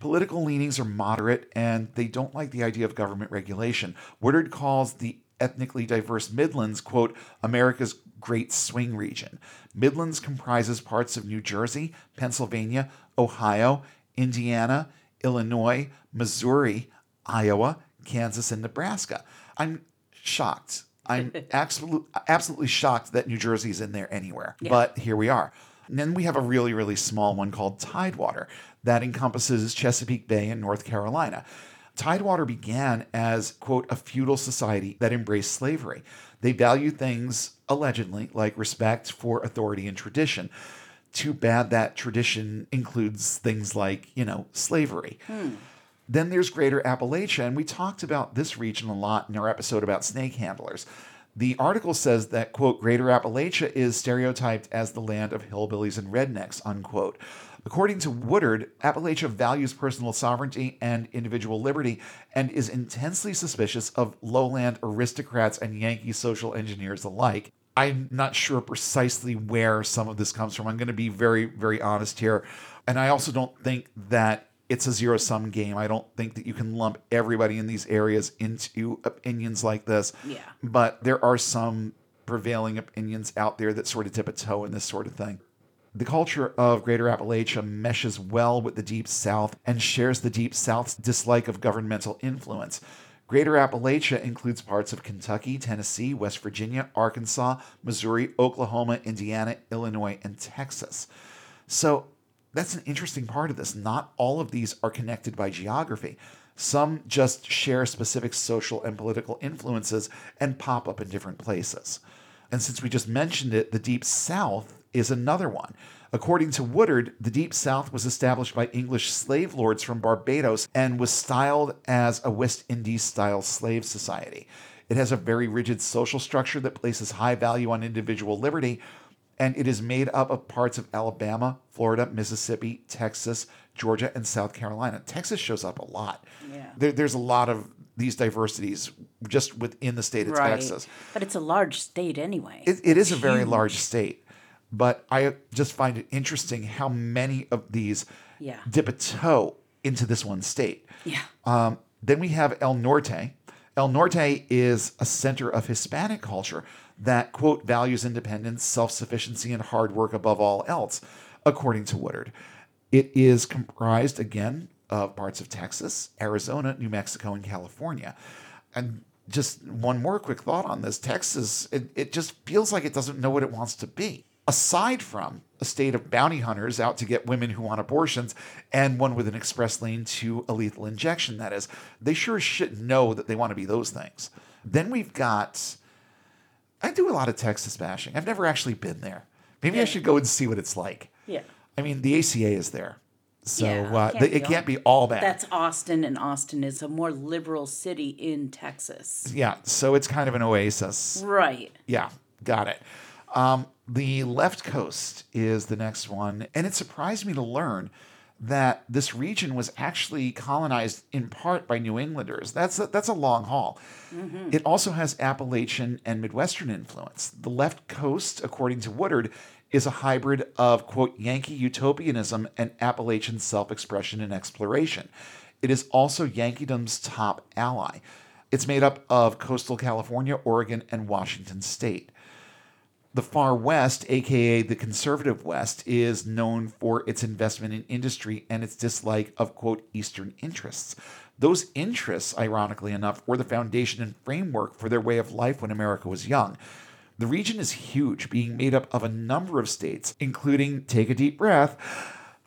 Political leanings are moderate and they don't like the idea of government regulation. Woodard calls the ethnically diverse Midlands, quote, America's great swing region. Midlands comprises parts of New Jersey, Pennsylvania, Ohio, Indiana, Illinois, Missouri, Iowa, Kansas, and Nebraska. I'm shocked. I'm absolutely absolutely shocked that New Jersey's in there anywhere. Yeah. But here we are. And then we have a really, really small one called Tidewater that encompasses Chesapeake Bay in North Carolina. Tidewater began as, quote, a feudal society that embraced slavery. They value things, allegedly, like respect for authority and tradition. Too bad that tradition includes things like, you know, slavery. Hmm. Then there's Greater Appalachia, and we talked about this region a lot in our episode about snake handlers. The article says that, quote, Greater Appalachia is stereotyped as the land of hillbillies and rednecks, unquote. According to Woodard, Appalachia values personal sovereignty and individual liberty and is intensely suspicious of lowland aristocrats and Yankee social engineers alike. I'm not sure precisely where some of this comes from. I'm going to be very, very honest here. And I also don't think that it's a zero sum game. I don't think that you can lump everybody in these areas into opinions like this. Yeah. But there are some prevailing opinions out there that sort of dip a toe in this sort of thing. The culture of Greater Appalachia meshes well with the Deep South and shares the Deep South's dislike of governmental influence. Greater Appalachia includes parts of Kentucky, Tennessee, West Virginia, Arkansas, Missouri, Oklahoma, Indiana, Illinois, and Texas. So that's an interesting part of this. Not all of these are connected by geography. Some just share specific social and political influences and pop up in different places. And since we just mentioned it, the Deep South is another one. According to Woodard, the Deep South was established by English slave lords from Barbados and was styled as a West Indies style slave society. It has a very rigid social structure that places high value on individual liberty, and it is made up of parts of Alabama, Florida, Mississippi, Texas, Georgia, and South Carolina. Texas shows up a lot. Yeah. There, there's a lot of these diversities just within the state of Right. Texas. But it's a large state anyway. It, it is a very large state, but I just find it interesting how many of these Yeah. dip a toe into this one state. yeah. Um, then we have El Norte. El Norte is a center of Hispanic culture that, quote, values independence, self sufficiency, and hard work above all else, according to Woodard. It is comprised, again, of parts of Texas, Arizona, New Mexico, and California. And just one more quick thought on this Texas, it, it just feels like it doesn't know what it wants to be. Aside from a state of bounty hunters out to get women who want abortions and one with an express lane to a lethal injection, that is, they sure as shit know that they want to be those things. Then we've got, I do a lot of Texas bashing. I've never actually been there. Maybe I should go and see what it's like. Yeah. I mean, the ACA is there. So Yeah, uh, can't th- be it all- can't be all bad. That's Austin, and Austin is a more liberal city in Texas. yeah, so it's kind of an oasis. Right. Yeah, got it. Um, the left coast is the next one, and it surprised me to learn that this region was actually colonized in part by New Englanders. That's a, that's a long haul. Mm-hmm. It also has Appalachian and Midwestern influence. The left coast, according to Woodard, is a hybrid of quote Yankee utopianism and Appalachian self-expression and exploration. It is also Yankeedom's top ally. It's made up of coastal California, Oregon, and Washington state. The far west, aka the conservative west, is known for its investment in industry and its dislike of, quote, Eastern interests. Those interests, ironically enough, were the foundation and framework for their way of life when America was young. The region is huge, being made up of a number of states, including, take a deep breath,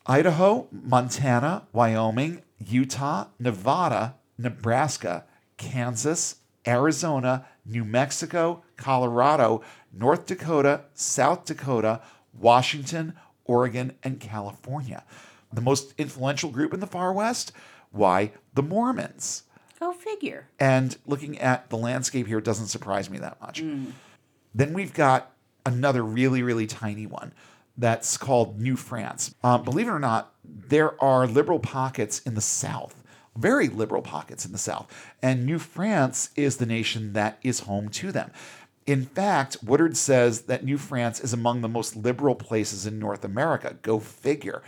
Idaho, Montana, Wyoming, Utah, Nevada, Nebraska, Kansas, Arizona, New Mexico, Colorado, North Dakota, South Dakota, Washington, Oregon, and California. The most influential group in the far west? Why, the Mormons. Go figure. And looking at the landscape here doesn't surprise me that much. Then we've got another really, really tiny one that's called New France. Um, believe it or not, there are liberal pockets in the South, very liberal pockets in the South. And New France is the nation that is home to them. In fact, Woodard says that New France is among the most liberal places in North America. Go figure.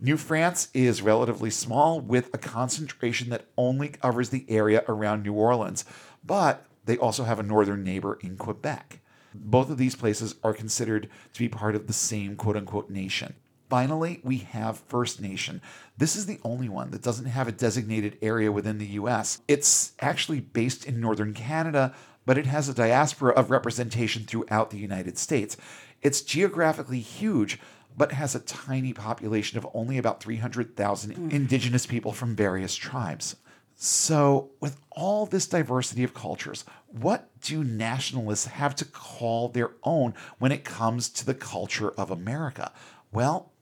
New France is relatively small with a concentration that only covers the area around New Orleans, but they also have a northern neighbor in Quebec. Both of these places are considered to be part of the same quote unquote nation. Finally, we have First Nation. This is the only one that doesn't have a designated area within the US. It's actually based in northern Canada, but it has a diaspora of representation throughout the United States. It's geographically huge, but has a tiny population of only about 300,000 mm. indigenous people from various tribes. So, with all this diversity of cultures, what do nationalists have to call their own when it comes to the culture of America? Well,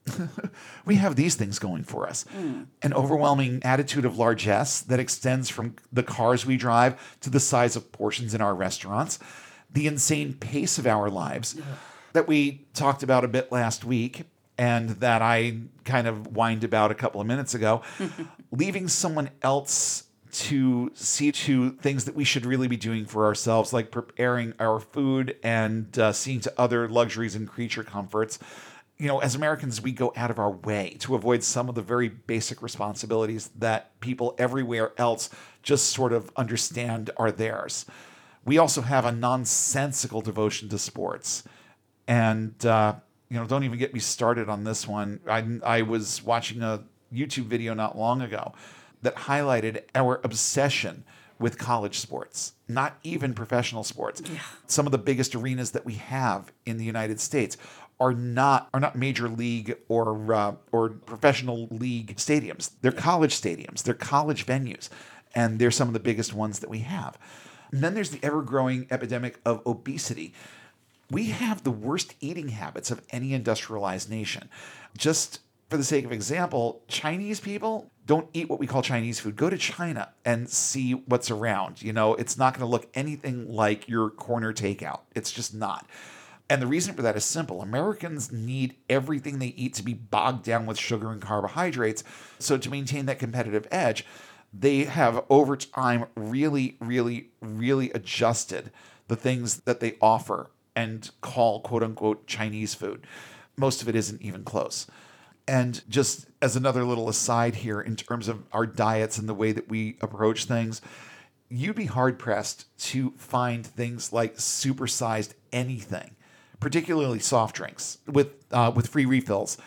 we have these things going for us. An overwhelming attitude of largesse that extends from the cars we drive to the size of portions in our restaurants, the insane pace of our lives that we talked about a bit last week and that I kind of whined about a couple of minutes ago, leaving someone else to see to things that we should really be doing for ourselves, like preparing our food and uh, seeing to other luxuries and creature comforts. You know, as Americans, we go out of our way to avoid some of the very basic responsibilities that people everywhere else just sort of understand are theirs. We also have a nonsensical devotion to sports. And, uh, you know, don't even get me started on this one. I, I was watching a YouTube video not long ago that highlighted our obsession with college sports, not even professional sports. Yeah. Some of the biggest arenas that we have in the United States are not are not major league or uh, or professional league stadiums. They're college stadiums. They're college venues, and they're some of the biggest ones that we have. And then there's the ever growing epidemic of obesity we have the worst eating habits of any industrialized nation. Just for the sake of example, Chinese people don't eat what we call Chinese food. Go to China and see what's around. You know, it's not going to look anything like your corner takeout. It's just not. And the reason for that is simple. Americans need everything they eat to be bogged down with sugar and carbohydrates. So, to maintain that competitive edge, they have over time really, really, really adjusted the things that they offer and call quote unquote Chinese food. Most of it isn't even close. And just as another little aside here, in terms of our diets and the way that we approach things, you'd be hard pressed to find things like supersized anything, particularly soft drinks with uh, with free refills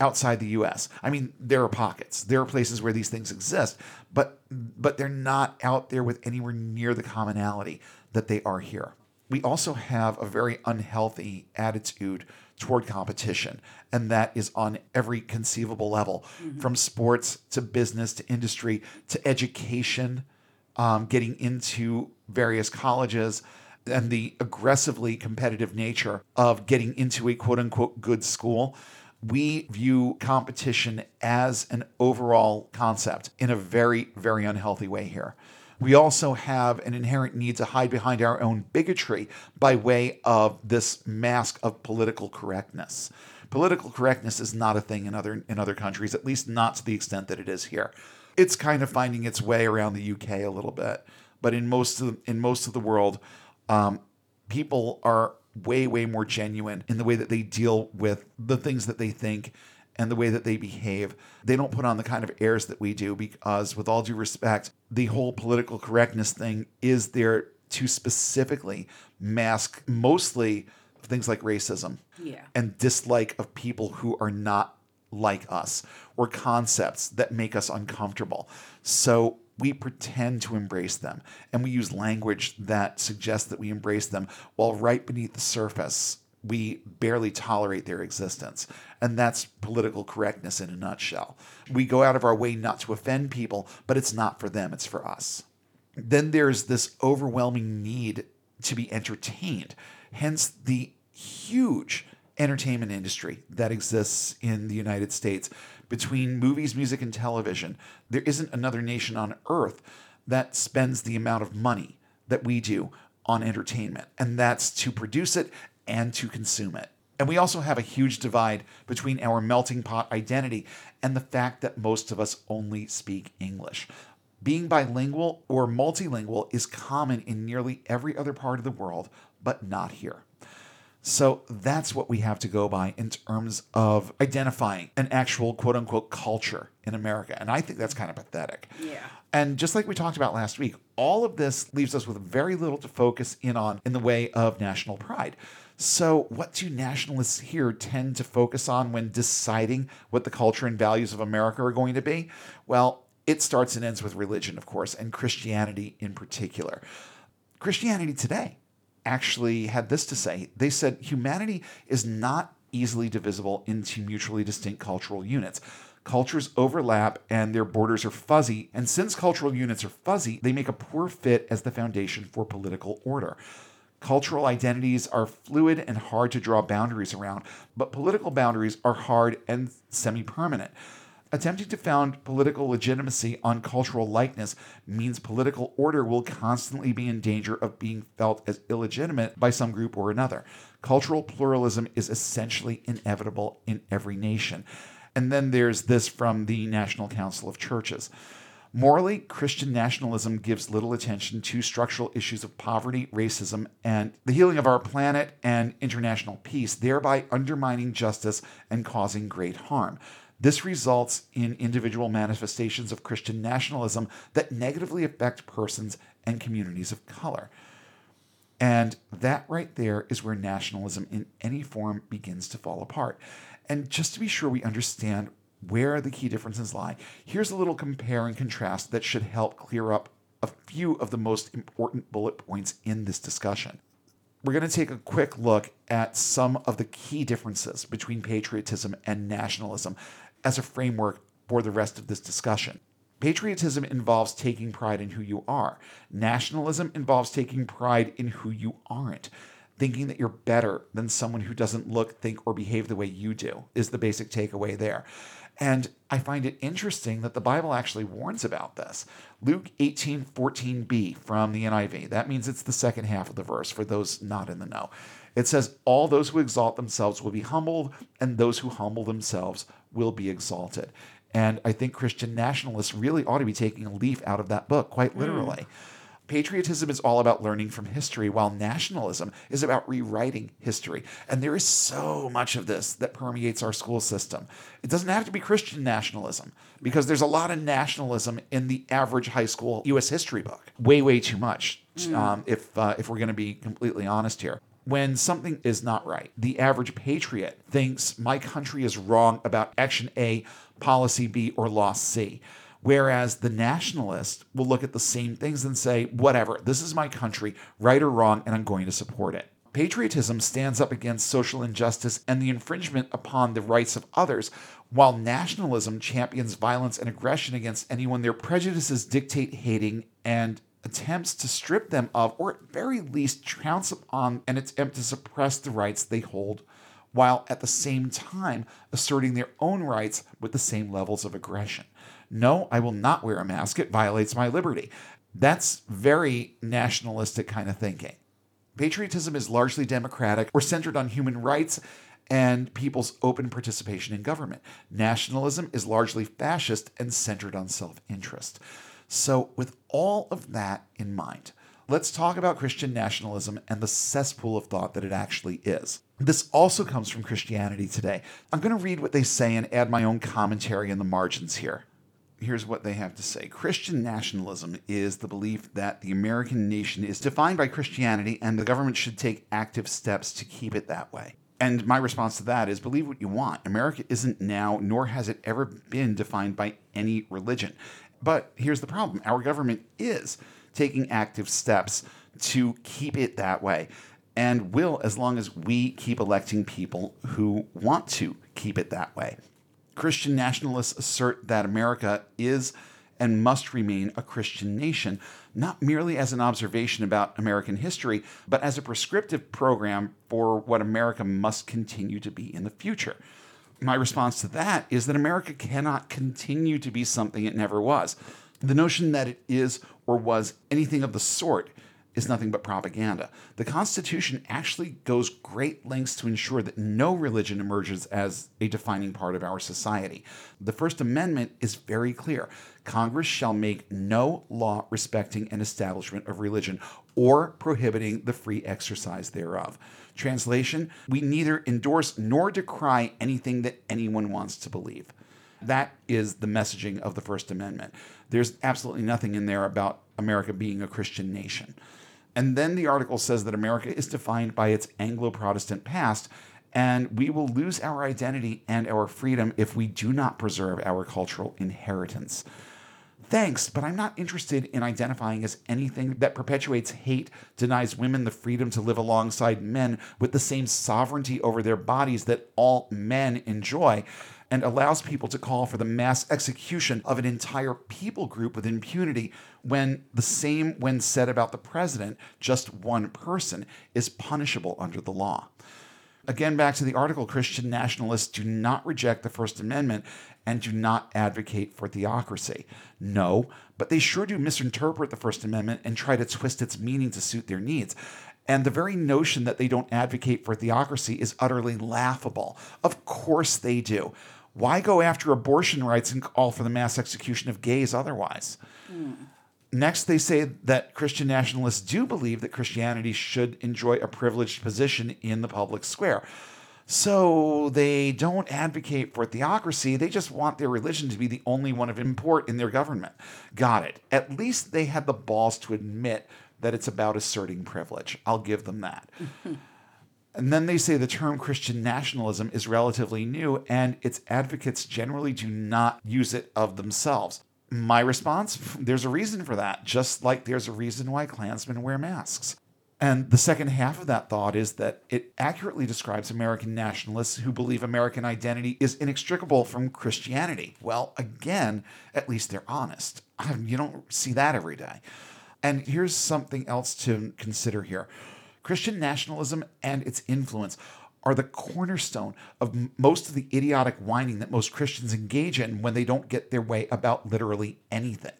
outside the U.S. I mean, there are pockets, there are places where these things exist, but but they're not out there with anywhere near the commonality that they are here. We also have a very unhealthy attitude toward competition, and that is on every conceivable level, from sports to business to industry to education um, getting into various colleges and the aggressively competitive nature of getting into a quote unquote good school, we view competition as an overall concept in a very, very unhealthy way here. We also have an inherent need to hide behind our own bigotry by way of this mask of political correctness. Political correctness is not a thing in other in other countries, at least not to the extent that it is here it's kind of finding its way around the UK a little bit. But in most of the, in most of the world, um, people are way way more genuine in the way that they deal with the things that they think and the way that they behave. They don't put on the kind of airs that we do because, with all due respect, the whole political correctness thing is there to specifically mask mostly things like racism Yeah. and dislike of people who are not like us or concepts that make us uncomfortable. So we pretend to embrace them and we use language that suggests that we embrace them while right beneath the surface we barely tolerate their existence. And that's political correctness in a nutshell. We go out of our way not to offend people, but it's not for them, it's for us. Then there's this overwhelming need to be entertained, hence the huge entertainment industry that exists in the United States between movies, music, and television. There isn't another nation on earth that spends the amount of money that we do on entertainment, and that's to produce it and to consume it. And we also have a huge divide between our melting pot identity and the fact that most of us only speak English. Being bilingual or multilingual is common in nearly every other part of the world, but not here. So that's what we have to go by in terms of identifying an actual quote unquote culture in America. And I think that's kind of pathetic. Yeah. And just like we talked about last week, all of this leaves us with very little to focus in on in the way of national pride. So, what do nationalists here tend to focus on when deciding what the culture and values of America are going to be? Well, it starts and ends with religion, of course, and Christianity in particular. Christianity today actually had this to say they said humanity is not easily divisible into mutually distinct cultural units. Cultures overlap and their borders are fuzzy, and since cultural units are fuzzy, they make a poor fit as the foundation for political order. Cultural identities are fluid and hard to draw boundaries around, but political boundaries are hard and semi permanent. Attempting to found political legitimacy on cultural likeness means political order will constantly be in danger of being felt as illegitimate by some group or another. Cultural pluralism is essentially inevitable in every nation. And then there's this from the National Council of Churches. Morally, Christian nationalism gives little attention to structural issues of poverty, racism, and the healing of our planet and international peace, thereby undermining justice and causing great harm. This results in individual manifestations of Christian nationalism that negatively affect persons and communities of color. And that right there is where nationalism in any form begins to fall apart. And just to be sure we understand where the key differences lie, here's a little compare and contrast that should help clear up a few of the most important bullet points in this discussion. We're going to take a quick look at some of the key differences between patriotism and nationalism as a framework for the rest of this discussion. Patriotism involves taking pride in who you are. Nationalism involves taking pride in who you aren't. Thinking that you're better than someone who doesn't look, think, or behave the way you do is the basic takeaway there. And I find it interesting that the Bible actually warns about this. Luke 18 14b from the NIV. That means it's the second half of the verse for those not in the know. It says, All those who exalt themselves will be humbled, and those who humble themselves will be exalted. And I think Christian nationalists really ought to be taking a leaf out of that book, quite literally. Mm. Patriotism is all about learning from history, while nationalism is about rewriting history. And there is so much of this that permeates our school system. It doesn't have to be Christian nationalism, because there's a lot of nationalism in the average high school U.S. history book. Way, way too much, mm. um, if, uh, if we're going to be completely honest here when something is not right. The average patriot thinks my country is wrong about action A, policy B, or law C. Whereas the nationalist will look at the same things and say, whatever, this is my country, right or wrong, and I'm going to support it. Patriotism stands up against social injustice and the infringement upon the rights of others, while nationalism champions violence and aggression against anyone their prejudices dictate hating and attempts to strip them of, or at very least trounce upon an attempt to suppress the rights they hold, while at the same time asserting their own rights with the same levels of aggression. No, I will not wear a mask. It violates my liberty. That's very nationalistic kind of thinking. Patriotism is largely democratic or centered on human rights and people's open participation in government. Nationalism is largely fascist and centered on self interest. So, with all of that in mind, let's talk about Christian nationalism and the cesspool of thought that it actually is. This also comes from Christianity Today. I'm going to read what they say and add my own commentary in the margins here. here's what they have to say Christian nationalism is the belief that the American nation is defined by Christianity and the government should take active steps to keep it that way. And my response to that is believe what you want. America isn't now, nor has it ever been defined by any religion. But here's the problem our government is taking active steps to keep it that way and will as long as we keep electing people who want to keep it that way. Christian nationalists assert that America is and must remain a Christian nation, not merely as an observation about American history, but as a prescriptive program for what America must continue to be in the future. My response to that is that America cannot continue to be something it never was. The notion that it is or was anything of the sort is nothing but propaganda. The Constitution actually goes great lengths to ensure that no religion emerges as a defining part of our society. The First Amendment is very clear Congress shall make no law respecting an establishment of religion or prohibiting the free exercise thereof. Translation We neither endorse nor decry anything that anyone wants to believe. That is the messaging of the First Amendment. There's absolutely nothing in there about America being a Christian nation. And then the article says that America is defined by its Anglo Protestant past, and we will lose our identity and our freedom if we do not preserve our cultural inheritance. Thanks, but I'm not interested in identifying as anything that perpetuates hate, denies women the freedom to live alongside men with the same sovereignty over their bodies that all men enjoy, and allows people to call for the mass execution of an entire people group with impunity when the same when said about the president, just one person, is punishable under the law. Again, back to the article Christian nationalists do not reject the First Amendment and do not advocate for theocracy. No, but they sure do misinterpret the First Amendment and try to twist its meaning to suit their needs. And the very notion that they don't advocate for theocracy is utterly laughable. Of course they do. Why go after abortion rights and call for the mass execution of gays otherwise? Mm. Next, they say that Christian nationalists do believe that Christianity should enjoy a privileged position in the public square. So they don't advocate for theocracy, they just want their religion to be the only one of import in their government. Got it. At least they had the balls to admit that it's about asserting privilege. I'll give them that. And then they say the term Christian nationalism is relatively new and its advocates generally do not use it of themselves. My response there's a reason for that, just like there's a reason why Klansmen wear masks. And the second half of that thought is that it accurately describes American nationalists who believe American identity is inextricable from Christianity. Well, again, at least they're honest. You don't see that every day. And here's something else to consider here Christian nationalism and its influence are the cornerstone of most of the idiotic whining that most Christians engage in when they don't get their way about literally anything.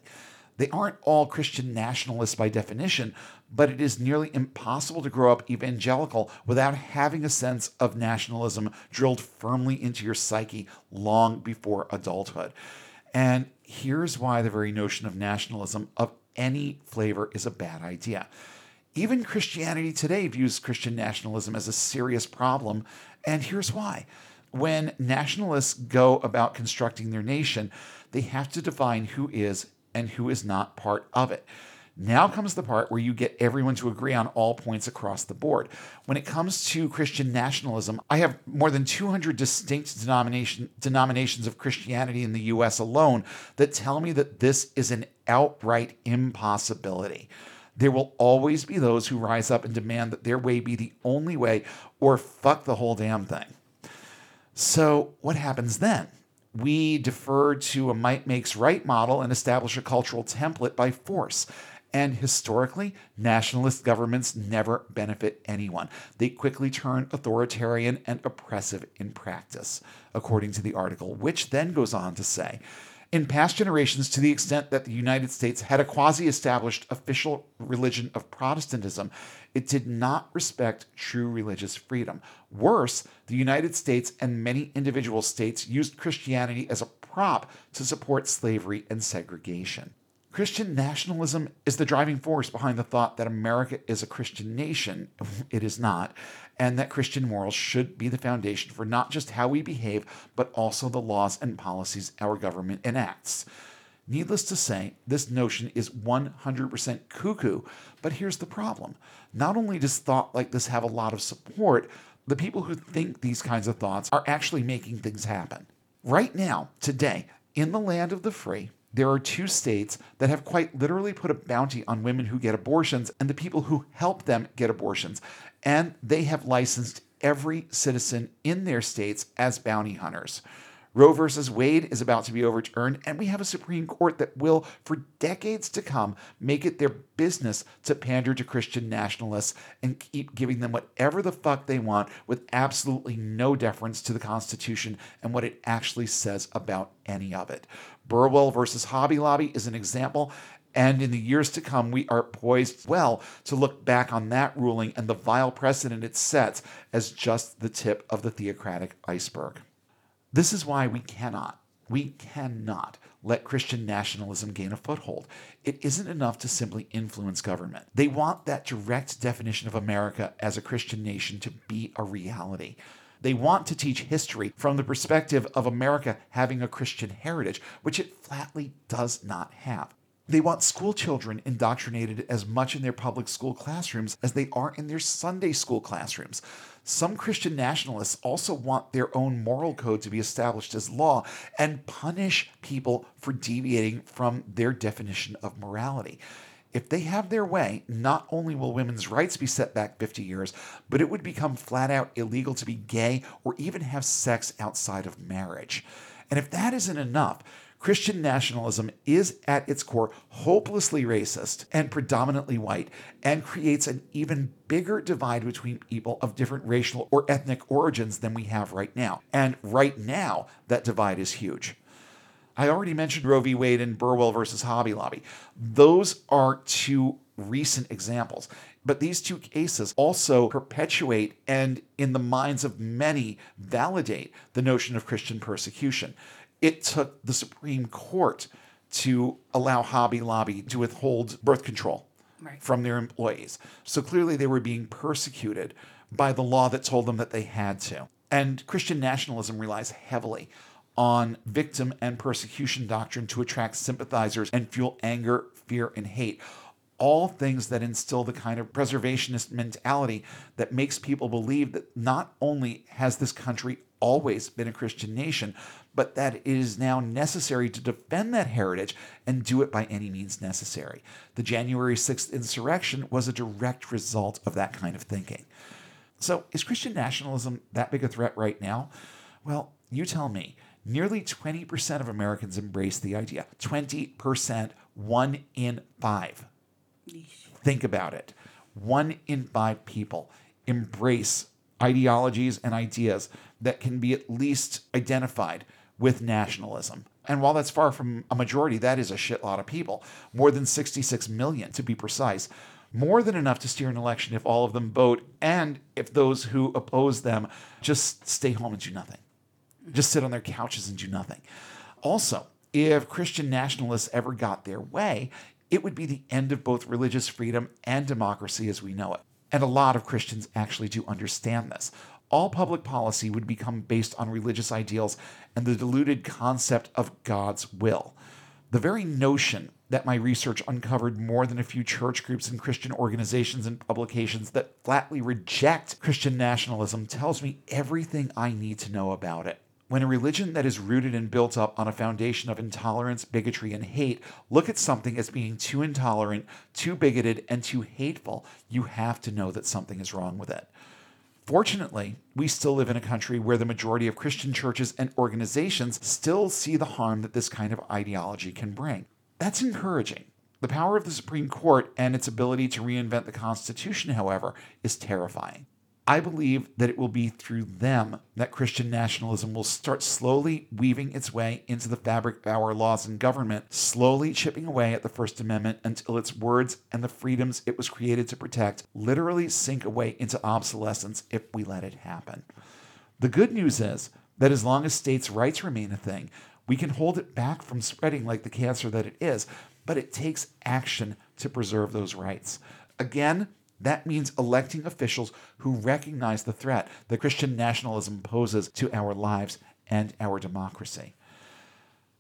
They aren't all Christian nationalists by definition, but it is nearly impossible to grow up evangelical without having a sense of nationalism drilled firmly into your psyche long before adulthood. And here's why the very notion of nationalism of any flavor is a bad idea. Even Christianity today views Christian nationalism as a serious problem, and here's why. When nationalists go about constructing their nation, they have to define who is and who is not part of it. Now comes the part where you get everyone to agree on all points across the board. When it comes to Christian nationalism, I have more than 200 distinct denomination, denominations of Christianity in the US alone that tell me that this is an outright impossibility. There will always be those who rise up and demand that their way be the only way or fuck the whole damn thing. So, what happens then? We defer to a might makes right model and establish a cultural template by force. And historically, nationalist governments never benefit anyone. They quickly turn authoritarian and oppressive in practice, according to the article, which then goes on to say in past generations, to the extent that the United States had a quasi established official religion of Protestantism, it did not respect true religious freedom. Worse, the United States and many individual states used Christianity as a prop to support slavery and segregation. Christian nationalism is the driving force behind the thought that America is a Christian nation. It is not. And that Christian morals should be the foundation for not just how we behave, but also the laws and policies our government enacts. Needless to say, this notion is 100% cuckoo, but here's the problem. Not only does thought like this have a lot of support, the people who think these kinds of thoughts are actually making things happen. Right now, today, in the land of the free, there are two states that have quite literally put a bounty on women who get abortions and the people who help them get abortions. And they have licensed every citizen in their states as bounty hunters. Roe versus Wade is about to be overturned, and we have a Supreme Court that will, for decades to come, make it their business to pander to Christian nationalists and keep giving them whatever the fuck they want with absolutely no deference to the Constitution and what it actually says about any of it. Burwell versus Hobby Lobby is an example. And in the years to come, we are poised well to look back on that ruling and the vile precedent it sets as just the tip of the theocratic iceberg. This is why we cannot, we cannot let Christian nationalism gain a foothold. It isn't enough to simply influence government. They want that direct definition of America as a Christian nation to be a reality. They want to teach history from the perspective of America having a Christian heritage, which it flatly does not have. They want school children indoctrinated as much in their public school classrooms as they are in their Sunday school classrooms. Some Christian nationalists also want their own moral code to be established as law and punish people for deviating from their definition of morality. If they have their way, not only will women's rights be set back 50 years, but it would become flat out illegal to be gay or even have sex outside of marriage. And if that isn't enough, Christian nationalism is at its core hopelessly racist and predominantly white and creates an even bigger divide between people of different racial or ethnic origins than we have right now. And right now, that divide is huge. I already mentioned Roe v. Wade and Burwell versus Hobby Lobby. Those are two recent examples. But these two cases also perpetuate and, in the minds of many, validate the notion of Christian persecution it took the Supreme Court to allow Hobby Lobby to withhold birth control right. from their employees. So clearly they were being persecuted by the law that told them that they had to. And Christian nationalism relies heavily on victim and persecution doctrine to attract sympathizers and fuel anger, fear, and hate. All things that instill the kind of preservationist mentality that makes people believe that not only has this country always been a Christian nation, but that it is now necessary to defend that heritage and do it by any means necessary. The January 6th insurrection was a direct result of that kind of thinking. So, is Christian nationalism that big a threat right now? Well, you tell me. Nearly 20% of Americans embrace the idea. 20%, one in five. Think about it. One in five people embrace ideologies and ideas that can be at least identified with nationalism. And while that's far from a majority, that is a shitload of people. More than 66 million, to be precise. More than enough to steer an election if all of them vote, and if those who oppose them just stay home and do nothing. Just sit on their couches and do nothing. Also, if Christian nationalists ever got their way, it would be the end of both religious freedom and democracy as we know it. And a lot of Christians actually do understand this all public policy would become based on religious ideals and the diluted concept of God's will. The very notion that my research uncovered more than a few church groups and Christian organizations and publications that flatly reject Christian nationalism tells me everything I need to know about it. When a religion that is rooted and built up on a foundation of intolerance, bigotry, and hate look at something as being too intolerant, too bigoted, and too hateful, you have to know that something is wrong with it. Fortunately, we still live in a country where the majority of Christian churches and organizations still see the harm that this kind of ideology can bring. That's encouraging. The power of the Supreme Court and its ability to reinvent the Constitution, however, is terrifying. I believe that it will be through them that Christian nationalism will start slowly weaving its way into the fabric of our laws and government, slowly chipping away at the First Amendment until its words and the freedoms it was created to protect literally sink away into obsolescence if we let it happen. The good news is that as long as states' rights remain a thing, we can hold it back from spreading like the cancer that it is, but it takes action to preserve those rights. Again, that means electing officials who recognize the threat that Christian nationalism poses to our lives and our democracy.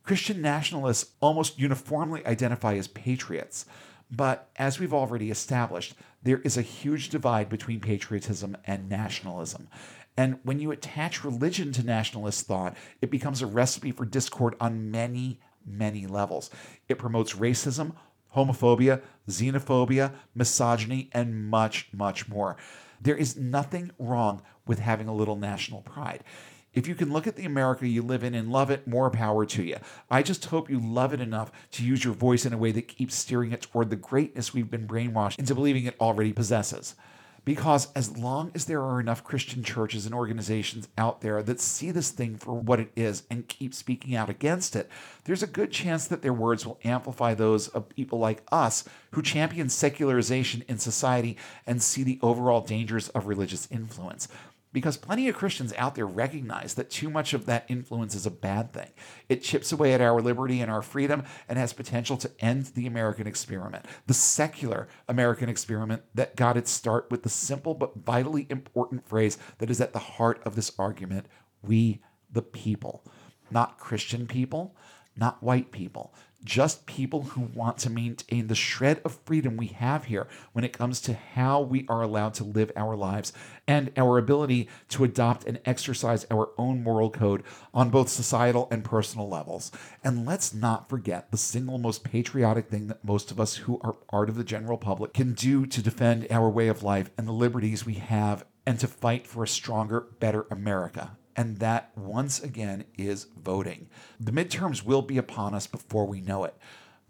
Christian nationalists almost uniformly identify as patriots. But as we've already established, there is a huge divide between patriotism and nationalism. And when you attach religion to nationalist thought, it becomes a recipe for discord on many, many levels. It promotes racism, homophobia, xenophobia, misogyny, and much, much more. There is nothing wrong with having a little national pride. If you can look at the America you live in and love it, more power to you. I just hope you love it enough to use your voice in a way that keeps steering it toward the greatness we've been brainwashed into believing it already possesses. Because as long as there are enough Christian churches and organizations out there that see this thing for what it is and keep speaking out against it, there's a good chance that their words will amplify those of people like us who champion secularization in society and see the overall dangers of religious influence because plenty of Christians out there recognize that too much of that influence is a bad thing. It chips away at our liberty and our freedom and has potential to end the American experiment, the secular American experiment that got its start with the simple but vitally important phrase that is at the heart of this argument we, the people. Not Christian people, not white people, just people who want to maintain the shred of freedom we have here when it comes to how we are allowed to live our lives and our ability to adopt and exercise our own moral code on both societal and personal levels. And let's not forget the single most patriotic thing that most of us who are part of the general public can do to defend our way of life and the liberties we have and to fight for a stronger, better America and that once again is voting. The midterms will be upon us before we know it.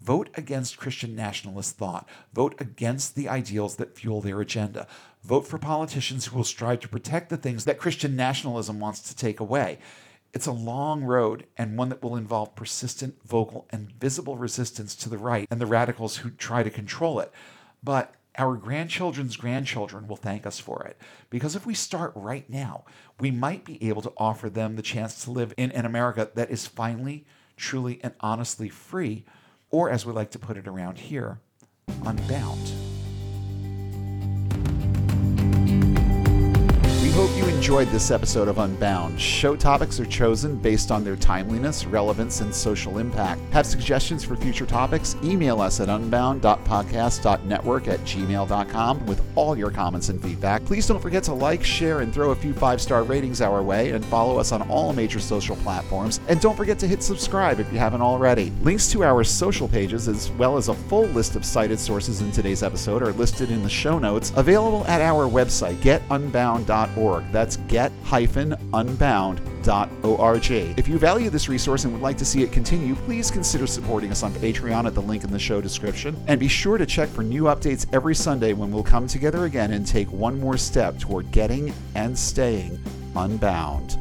Vote against Christian nationalist thought. Vote against the ideals that fuel their agenda. Vote for politicians who will strive to protect the things that Christian nationalism wants to take away. It's a long road and one that will involve persistent, vocal, and visible resistance to the right and the radicals who try to control it. But our grandchildren's grandchildren will thank us for it. Because if we start right now, we might be able to offer them the chance to live in an America that is finally, truly, and honestly free, or as we like to put it around here, unbound. Enjoyed this episode of Unbound. Show topics are chosen based on their timeliness, relevance, and social impact. Have suggestions for future topics? Email us at unbound.podcast.network at gmail.com with all your comments and feedback. Please don't forget to like, share, and throw a few five star ratings our way, and follow us on all major social platforms. And don't forget to hit subscribe if you haven't already. Links to our social pages, as well as a full list of cited sources in today's episode, are listed in the show notes, available at our website, getunbound.org that's get-unbound.org. If you value this resource and would like to see it continue, please consider supporting us on Patreon at the link in the show description. And be sure to check for new updates every Sunday when we'll come together again and take one more step toward getting and staying unbound.